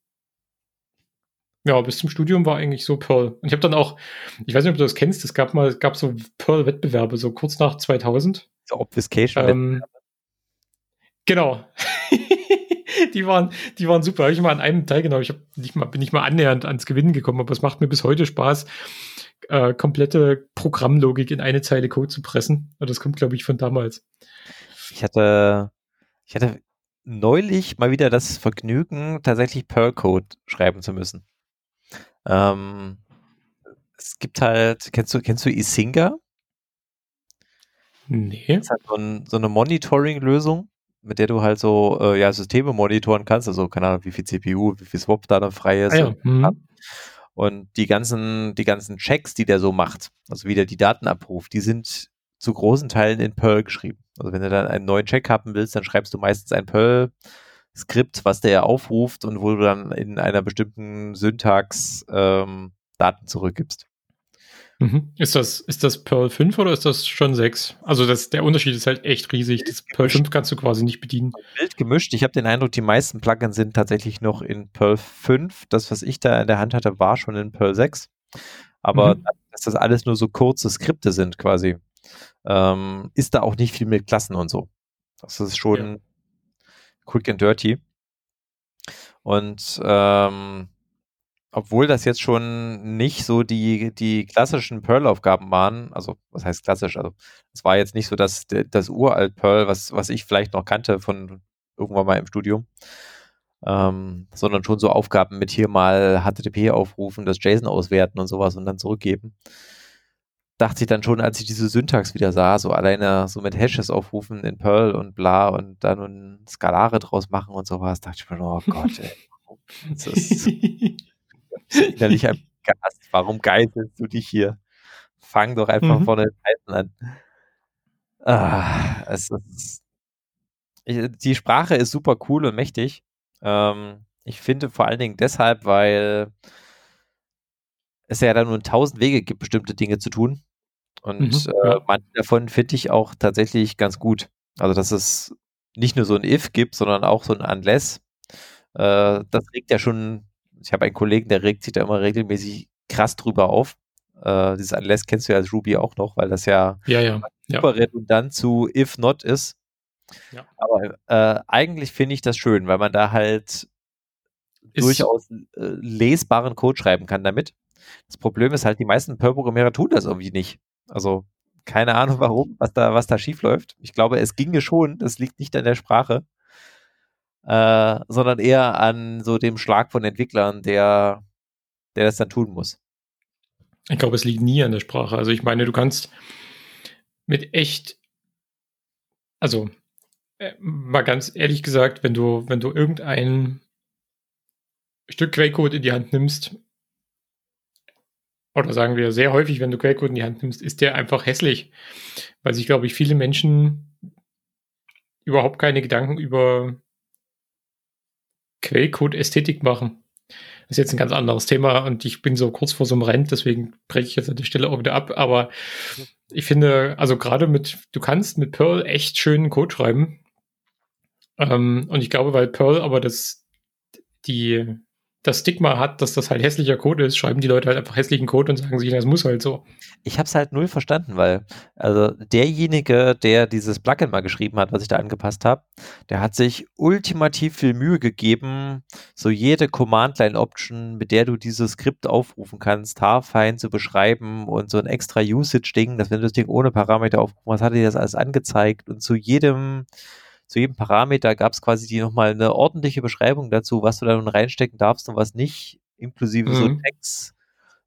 ja, bis zum Studium war eigentlich so Perl. Und ich habe dann auch, ich weiß nicht, ob du das kennst, es gab mal, es gab so Perl-Wettbewerbe, so kurz nach 2000. So Obfuscation. Ähm, genau. die waren, die waren super. Habe ich mal an einem teilgenommen. Ich hab nicht mal, bin nicht mal annähernd ans Gewinnen gekommen, aber es macht mir bis heute Spaß, äh, komplette Programmlogik in eine Zeile Code zu pressen. Und das kommt, glaube ich, von damals. Ich hatte, ich hatte neulich mal wieder das Vergnügen, tatsächlich Perl-Code schreiben zu müssen. Ähm, es gibt halt, kennst du, kennst du Isinga? Nee. Das ist halt so, ein, so eine Monitoring-Lösung, mit der du halt so äh, ja, Systeme monitoren kannst, also keine Ahnung, wie viel CPU, wie viel Swap da dann frei ist. Ah, ja. mhm. Und die ganzen, die ganzen Checks, die der so macht, also wie der die Daten abruft, die sind zu großen Teilen in Perl geschrieben. Also wenn du dann einen neuen Check haben willst, dann schreibst du meistens ein Perl Skript, was der aufruft und wo du dann in einer bestimmten Syntax ähm, Daten zurückgibst. Mhm. Ist das, ist das Perl 5 oder ist das schon 6? Also das, der Unterschied ist halt echt riesig. Das Perl 5 kannst du quasi nicht bedienen. Bild gemischt. Ich habe den Eindruck, die meisten Plugins sind tatsächlich noch in Perl 5. Das, was ich da in der Hand hatte, war schon in Perl 6. Aber mhm. dass das alles nur so kurze Skripte sind quasi, ähm, ist da auch nicht viel mit Klassen und so. Das ist schon, ja quick and dirty. Und ähm, obwohl das jetzt schon nicht so die, die klassischen Perl-Aufgaben waren, also was heißt klassisch, also es war jetzt nicht so das, das uralt Perl, was, was ich vielleicht noch kannte von irgendwann mal im Studium, ähm, sondern schon so Aufgaben mit hier mal HTTP aufrufen, das JSON auswerten und sowas und dann zurückgeben dachte ich dann schon, als ich diese Syntax wieder sah, so alleine so mit Hashes aufrufen in Perl und bla und dann ein Skalare draus machen und sowas, dachte ich mir, oh Gott, ey. Das ist innerlich ein Gast. Warum geiselst du dich hier? Fang doch einfach mhm. von den Python an. Ah, es ist, ich, die Sprache ist super cool und mächtig. Ähm, ich finde vor allen Dingen deshalb, weil es ja dann nur tausend Wege gibt, bestimmte Dinge zu tun. Und mhm, äh, ja. manche davon finde ich auch tatsächlich ganz gut. Also, dass es nicht nur so ein If gibt, sondern auch so ein Unless. Äh, das regt ja schon, ich habe einen Kollegen, der regt sich da immer regelmäßig krass drüber auf. Äh, dieses Unless kennst du ja als Ruby auch noch, weil das ja, ja, ja. super ja. redundant zu If Not ist. Aber äh, eigentlich finde ich das schön, weil man da halt ist durchaus äh, lesbaren Code schreiben kann damit. Das Problem ist halt, die meisten Perl-Programmierer tun das irgendwie nicht. Also keine Ahnung warum, was da, was da schief läuft. Ich glaube, es ginge schon, das liegt nicht an der Sprache, äh, sondern eher an so dem Schlag von Entwicklern, der, der das dann tun muss. Ich glaube, es liegt nie an der Sprache. Also ich meine, du kannst mit echt, also äh, mal ganz ehrlich gesagt, wenn du, wenn du irgendein Stück Quellcode in die Hand nimmst oder sagen wir sehr häufig, wenn du Quellcode in die Hand nimmst, ist der einfach hässlich. Weil sich, glaube ich, viele Menschen überhaupt keine Gedanken über Quellcode-Ästhetik machen. Das ist jetzt ein ganz anderes Thema und ich bin so kurz vor so einem Rent, deswegen breche ich jetzt an der Stelle auch wieder ab. Aber ich finde, also gerade mit, du kannst mit Perl echt schönen Code schreiben. Ähm, und ich glaube, weil Perl aber das, die, das Stigma hat, dass das halt hässlicher Code ist, schreiben die Leute halt einfach hässlichen Code und sagen sich, das muss halt so. Ich habe es halt null verstanden, weil also derjenige, der dieses Plugin mal geschrieben hat, was ich da angepasst habe, der hat sich ultimativ viel Mühe gegeben, so jede Command-Line-Option, mit der du dieses Skript aufrufen kannst, haarfein zu beschreiben und so ein extra Usage-Ding, dass wenn du das Ding ohne Parameter aufrufen hast, hat er dir das alles angezeigt und zu jedem zu jedem Parameter gab es quasi die nochmal eine ordentliche Beschreibung dazu, was du da nun reinstecken darfst und was nicht, inklusive mhm. so Text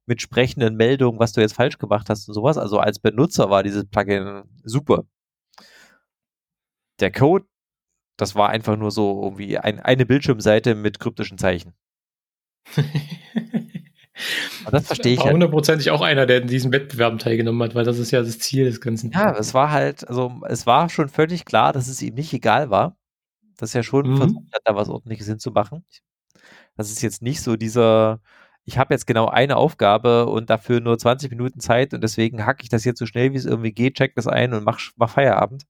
mit sprechenden Meldungen, was du jetzt falsch gemacht hast und sowas. Also als Benutzer war dieses Plugin super. Der Code, das war einfach nur so irgendwie ein, eine Bildschirmseite mit kryptischen Zeichen. Aber das verstehe ich. War hundertprozentig auch einer, der in diesem Wettbewerb teilgenommen hat, weil das ist ja das Ziel des Ganzen. Ja, es war halt, also es war schon völlig klar, dass es ihm nicht egal war, dass er schon mhm. versucht hat, da was ordentliches hinzumachen. Das ist jetzt nicht so dieser, ich habe jetzt genau eine Aufgabe und dafür nur 20 Minuten Zeit und deswegen hacke ich das jetzt so schnell, wie es irgendwie geht, check das ein und mach, mach Feierabend.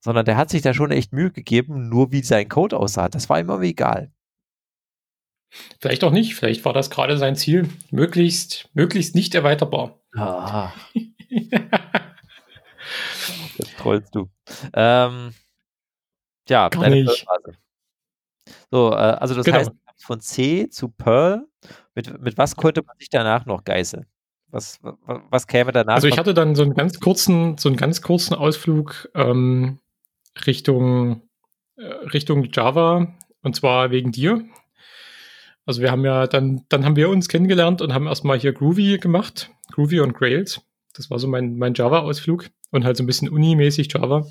Sondern der hat sich da schon echt Mühe gegeben, nur wie sein Code aussah. Das war ihm irgendwie egal. Vielleicht auch nicht. Vielleicht war das gerade sein Ziel. Möglichst, möglichst nicht erweiterbar. Ah. das trollst du. Ähm, ja, Gar nicht. So, äh, also das genau. heißt, von C zu Perl. Mit, mit was konnte man sich danach noch geißeln? Was, was, was käme danach? Also ich hatte dann so einen ganz kurzen, so einen ganz kurzen Ausflug ähm, Richtung, äh, Richtung Java und zwar wegen dir. Also wir haben ja dann, dann haben wir uns kennengelernt und haben erstmal hier Groovy gemacht, Groovy und Grails. Das war so mein, mein Java-Ausflug und halt so ein bisschen unimäßig Java.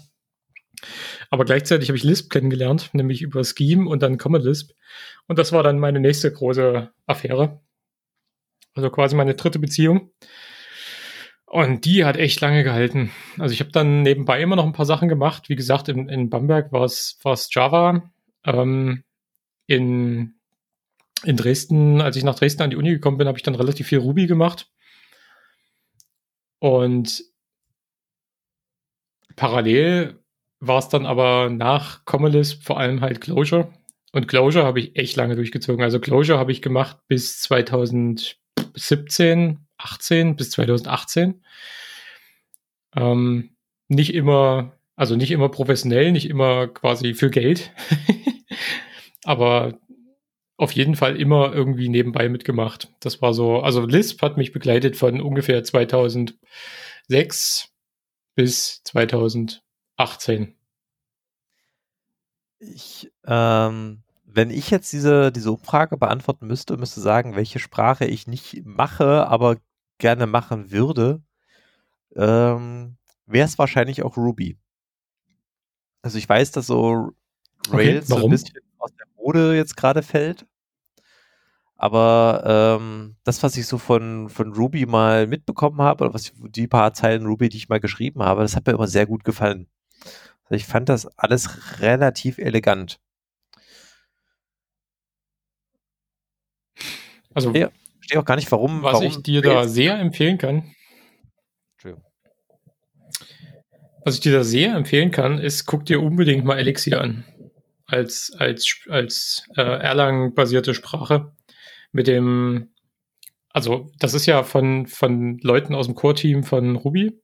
Aber gleichzeitig habe ich Lisp kennengelernt, nämlich über Scheme und dann Common Lisp. Und das war dann meine nächste große Affäre. Also quasi meine dritte Beziehung. Und die hat echt lange gehalten. Also ich habe dann nebenbei immer noch ein paar Sachen gemacht. Wie gesagt, in, in Bamberg war es Java. Ähm, in, in Dresden, als ich nach Dresden an die Uni gekommen bin, habe ich dann relativ viel Ruby gemacht. Und parallel war es dann aber nach Common vor allem halt Closure. Und Closure habe ich echt lange durchgezogen. Also Closure habe ich gemacht bis 2017, 18, bis 2018. Ähm, nicht immer, also nicht immer professionell, nicht immer quasi für Geld. aber auf jeden Fall immer irgendwie nebenbei mitgemacht. Das war so, also Lisp hat mich begleitet von ungefähr 2006 bis 2000. 18. Ich, ähm, wenn ich jetzt diese, diese Umfrage beantworten müsste, müsste sagen, welche Sprache ich nicht mache, aber gerne machen würde, ähm, wäre es wahrscheinlich auch Ruby. Also ich weiß, dass so Rails okay, so ein bisschen aus der Mode jetzt gerade fällt. Aber ähm, das, was ich so von, von Ruby mal mitbekommen habe, oder was die paar Zeilen Ruby, die ich mal geschrieben habe, das hat mir immer sehr gut gefallen. Ich fand das alles relativ elegant. Also, ich verstehe auch gar nicht, warum. Was warum ich dir da sehr empfehlen kann. Was ich dir da sehr empfehlen kann, ist, guck dir unbedingt mal Elixir an. Als, als, als äh, Erlang-basierte Sprache. Mit dem, also das ist ja von, von Leuten aus dem Core-Team von Ruby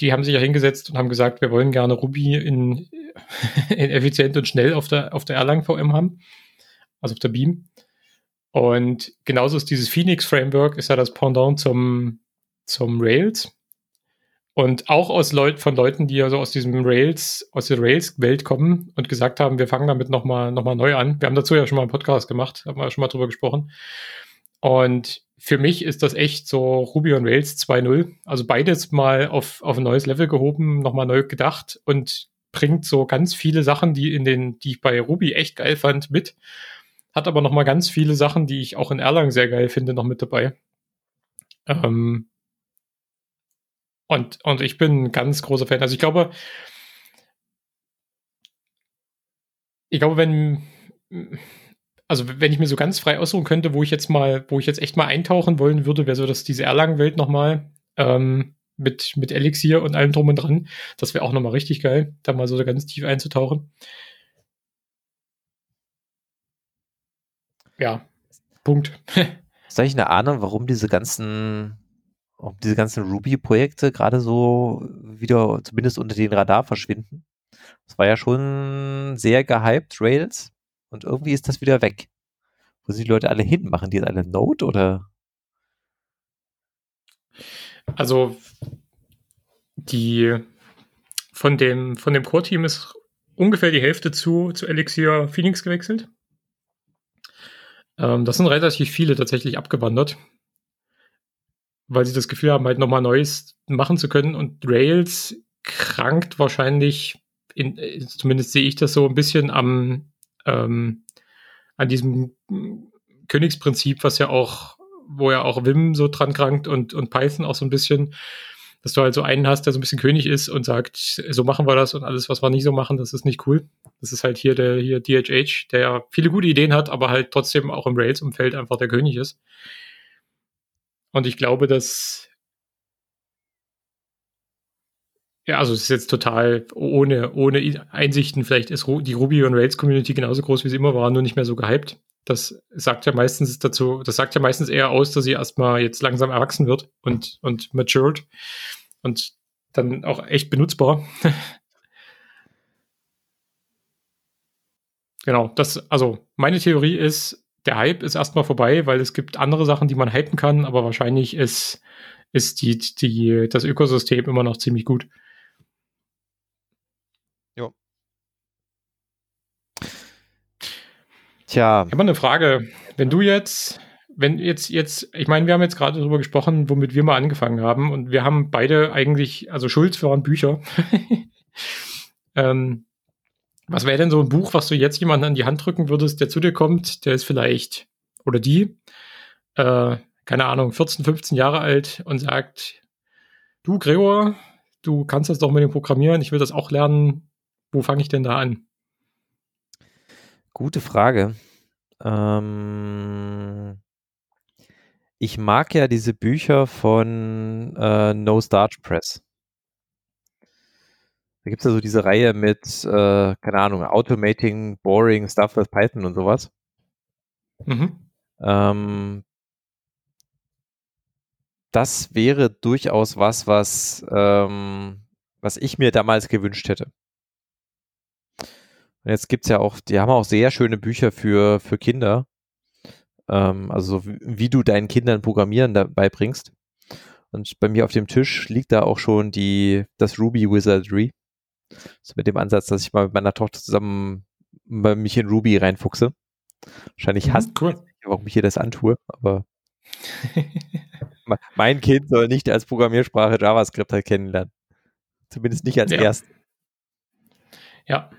die haben sich ja hingesetzt und haben gesagt, wir wollen gerne Ruby in, in effizient und schnell auf der, auf der Erlang VM haben, also auf der Beam. Und genauso ist dieses Phoenix Framework, ist ja das Pendant zum, zum Rails. Und auch aus Leut von Leuten, die also aus diesem Rails, aus der Rails-Welt kommen und gesagt haben, wir fangen damit nochmal noch mal neu an. Wir haben dazu ja schon mal einen Podcast gemacht, haben wir schon mal drüber gesprochen. Und für mich ist das echt so Ruby on Rails 2.0. Also beides mal auf, auf ein neues Level gehoben, nochmal neu gedacht und bringt so ganz viele Sachen, die in den, die ich bei Ruby echt geil fand, mit. Hat aber nochmal ganz viele Sachen, die ich auch in Erlang sehr geil finde, noch mit dabei. Ähm und, und ich bin ein ganz großer Fan. Also ich glaube, ich glaube, wenn also wenn ich mir so ganz frei aussuchen könnte, wo ich jetzt mal, wo ich jetzt echt mal eintauchen wollen würde, wäre so dass diese Erlangen-Welt nochmal ähm, mit, mit Elixir und allem drum und dran. Das wäre auch nochmal richtig geil, da mal so ganz tief einzutauchen. Ja, Punkt. Du eigentlich eine Ahnung, warum diese ganzen, ob diese ganzen Ruby-Projekte gerade so wieder zumindest unter den Radar verschwinden? Das war ja schon sehr gehypt, Rails. Und irgendwie ist das wieder weg. Wo sind die Leute alle hin? Machen die jetzt alle Node oder? Also die von dem, von dem Core-Team ist ungefähr die Hälfte zu, zu Elixir Phoenix gewechselt. Ähm, das sind relativ viele tatsächlich abgewandert, weil sie das Gefühl haben, halt nochmal Neues machen zu können. Und Rails krankt wahrscheinlich, in, äh, zumindest sehe ich das so ein bisschen am, ähm, an diesem Königsprinzip, was ja auch, wo ja auch Vim so dran krankt und, und Python auch so ein bisschen, dass du halt so einen hast, der so ein bisschen König ist und sagt, so machen wir das und alles, was wir nicht so machen, das ist nicht cool. Das ist halt hier der hier DHH, der ja viele gute Ideen hat, aber halt trotzdem auch im Rails-Umfeld einfach der König ist. Und ich glaube, dass ja, also es ist jetzt total ohne, ohne Einsichten. Vielleicht ist die Ruby und Rails Community genauso groß, wie sie immer war, nur nicht mehr so gehypt. Das sagt ja meistens dazu, das sagt ja meistens eher aus, dass sie erstmal jetzt langsam erwachsen wird und, und matured und dann auch echt benutzbar. genau, das, also meine Theorie ist, der Hype ist erstmal vorbei, weil es gibt andere Sachen, die man hypen kann, aber wahrscheinlich ist, ist die, die, das Ökosystem immer noch ziemlich gut. Jo. Tja. Ich habe eine Frage. Wenn du jetzt, wenn jetzt, jetzt, ich meine, wir haben jetzt gerade darüber gesprochen, womit wir mal angefangen haben und wir haben beide eigentlich, also Schuld waren Bücher. ähm, was wäre denn so ein Buch, was du jetzt jemanden an die Hand drücken würdest, der zu dir kommt, der ist vielleicht, oder die, äh, keine Ahnung, 14, 15 Jahre alt und sagt, du Gregor, du kannst das doch mit dem Programmieren, ich will das auch lernen. Wo fange ich denn da an? Gute Frage. Ähm, ich mag ja diese Bücher von äh, No Starch Press. Da gibt es ja so diese Reihe mit, äh, keine Ahnung, Automating, Boring, Stuff with Python und sowas. Mhm. Ähm, das wäre durchaus was, was, ähm, was ich mir damals gewünscht hätte. Und jetzt gibt es ja auch, die haben auch sehr schöne Bücher für, für Kinder. Ähm, also wie, wie, du deinen Kindern Programmieren dabei bringst. Und bei mir auf dem Tisch liegt da auch schon die, das Ruby Wizardry. So mit dem Ansatz, dass ich mal mit meiner Tochter zusammen mich in Ruby reinfuchse. Wahrscheinlich mhm, hasst cool. warum ich hier das antue, aber mein Kind soll nicht als Programmiersprache JavaScript halt kennenlernen. Zumindest nicht als ja. erst. Ja,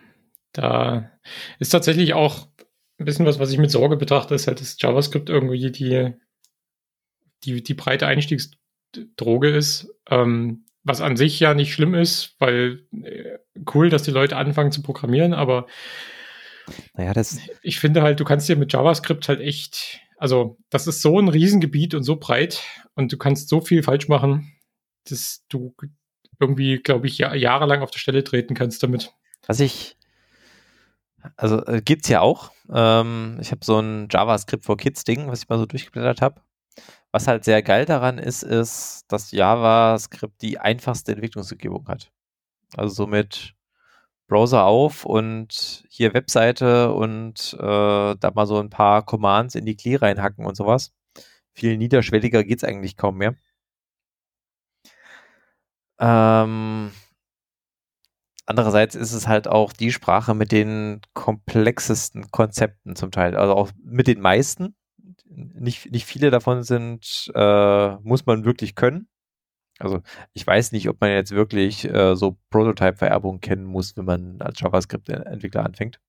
da ist tatsächlich auch ein bisschen was, was ich mit Sorge betrachte, ist halt, dass JavaScript irgendwie die, die, die breite Einstiegsdroge ist. Ähm, was an sich ja nicht schlimm ist, weil äh, cool, dass die Leute anfangen zu programmieren, aber naja, das ich finde halt, du kannst dir mit JavaScript halt echt, also das ist so ein Riesengebiet und so breit und du kannst so viel falsch machen, dass du irgendwie, glaube ich, jahrelang auf der Stelle treten kannst damit. Was ich, also äh, gibt's ja auch. Ähm, ich habe so ein JavaScript for Kids Ding, was ich mal so durchgeblättert habe. Was halt sehr geil daran ist, ist, dass JavaScript die einfachste Entwicklungsumgebung hat. Also somit Browser auf und hier Webseite und äh, da mal so ein paar Commands in die CLI reinhacken und sowas. Viel niederschwelliger geht's eigentlich kaum mehr. Ähm, andererseits ist es halt auch die Sprache mit den komplexesten Konzepten zum Teil, also auch mit den meisten nicht, nicht viele davon sind, äh, muss man wirklich können. Also ich weiß nicht, ob man jetzt wirklich äh, so Prototype-Vererbung kennen muss, wenn man als JavaScript-Entwickler anfängt.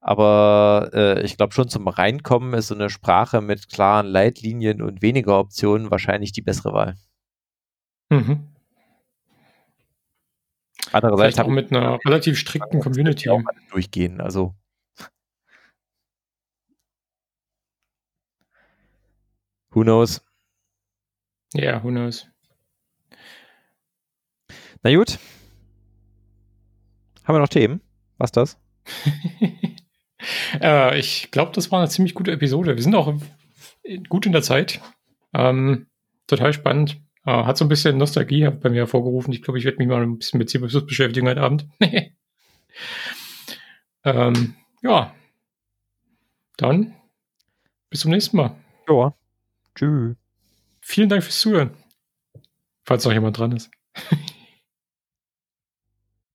Aber äh, ich glaube schon zum Reinkommen ist so eine Sprache mit klaren Leitlinien und weniger Optionen wahrscheinlich die bessere Wahl. Mhm. Andererseits auch mit einer relativ strikten Community. Auch durchgehen. Also Who knows? Ja, yeah, who knows? Na gut. Haben wir noch Themen? Was das? äh, ich glaube, das war eine ziemlich gute Episode. Wir sind auch gut in der Zeit. Ähm, total spannend. Äh, hat so ein bisschen Nostalgie bei mir hervorgerufen. Ich glaube, ich werde mich mal ein bisschen mit C beschäftigen heute Abend. ähm, ja. Dann bis zum nächsten Mal. Ja. Tschüss. Vielen Dank fürs Zuhören. Falls noch jemand dran ist.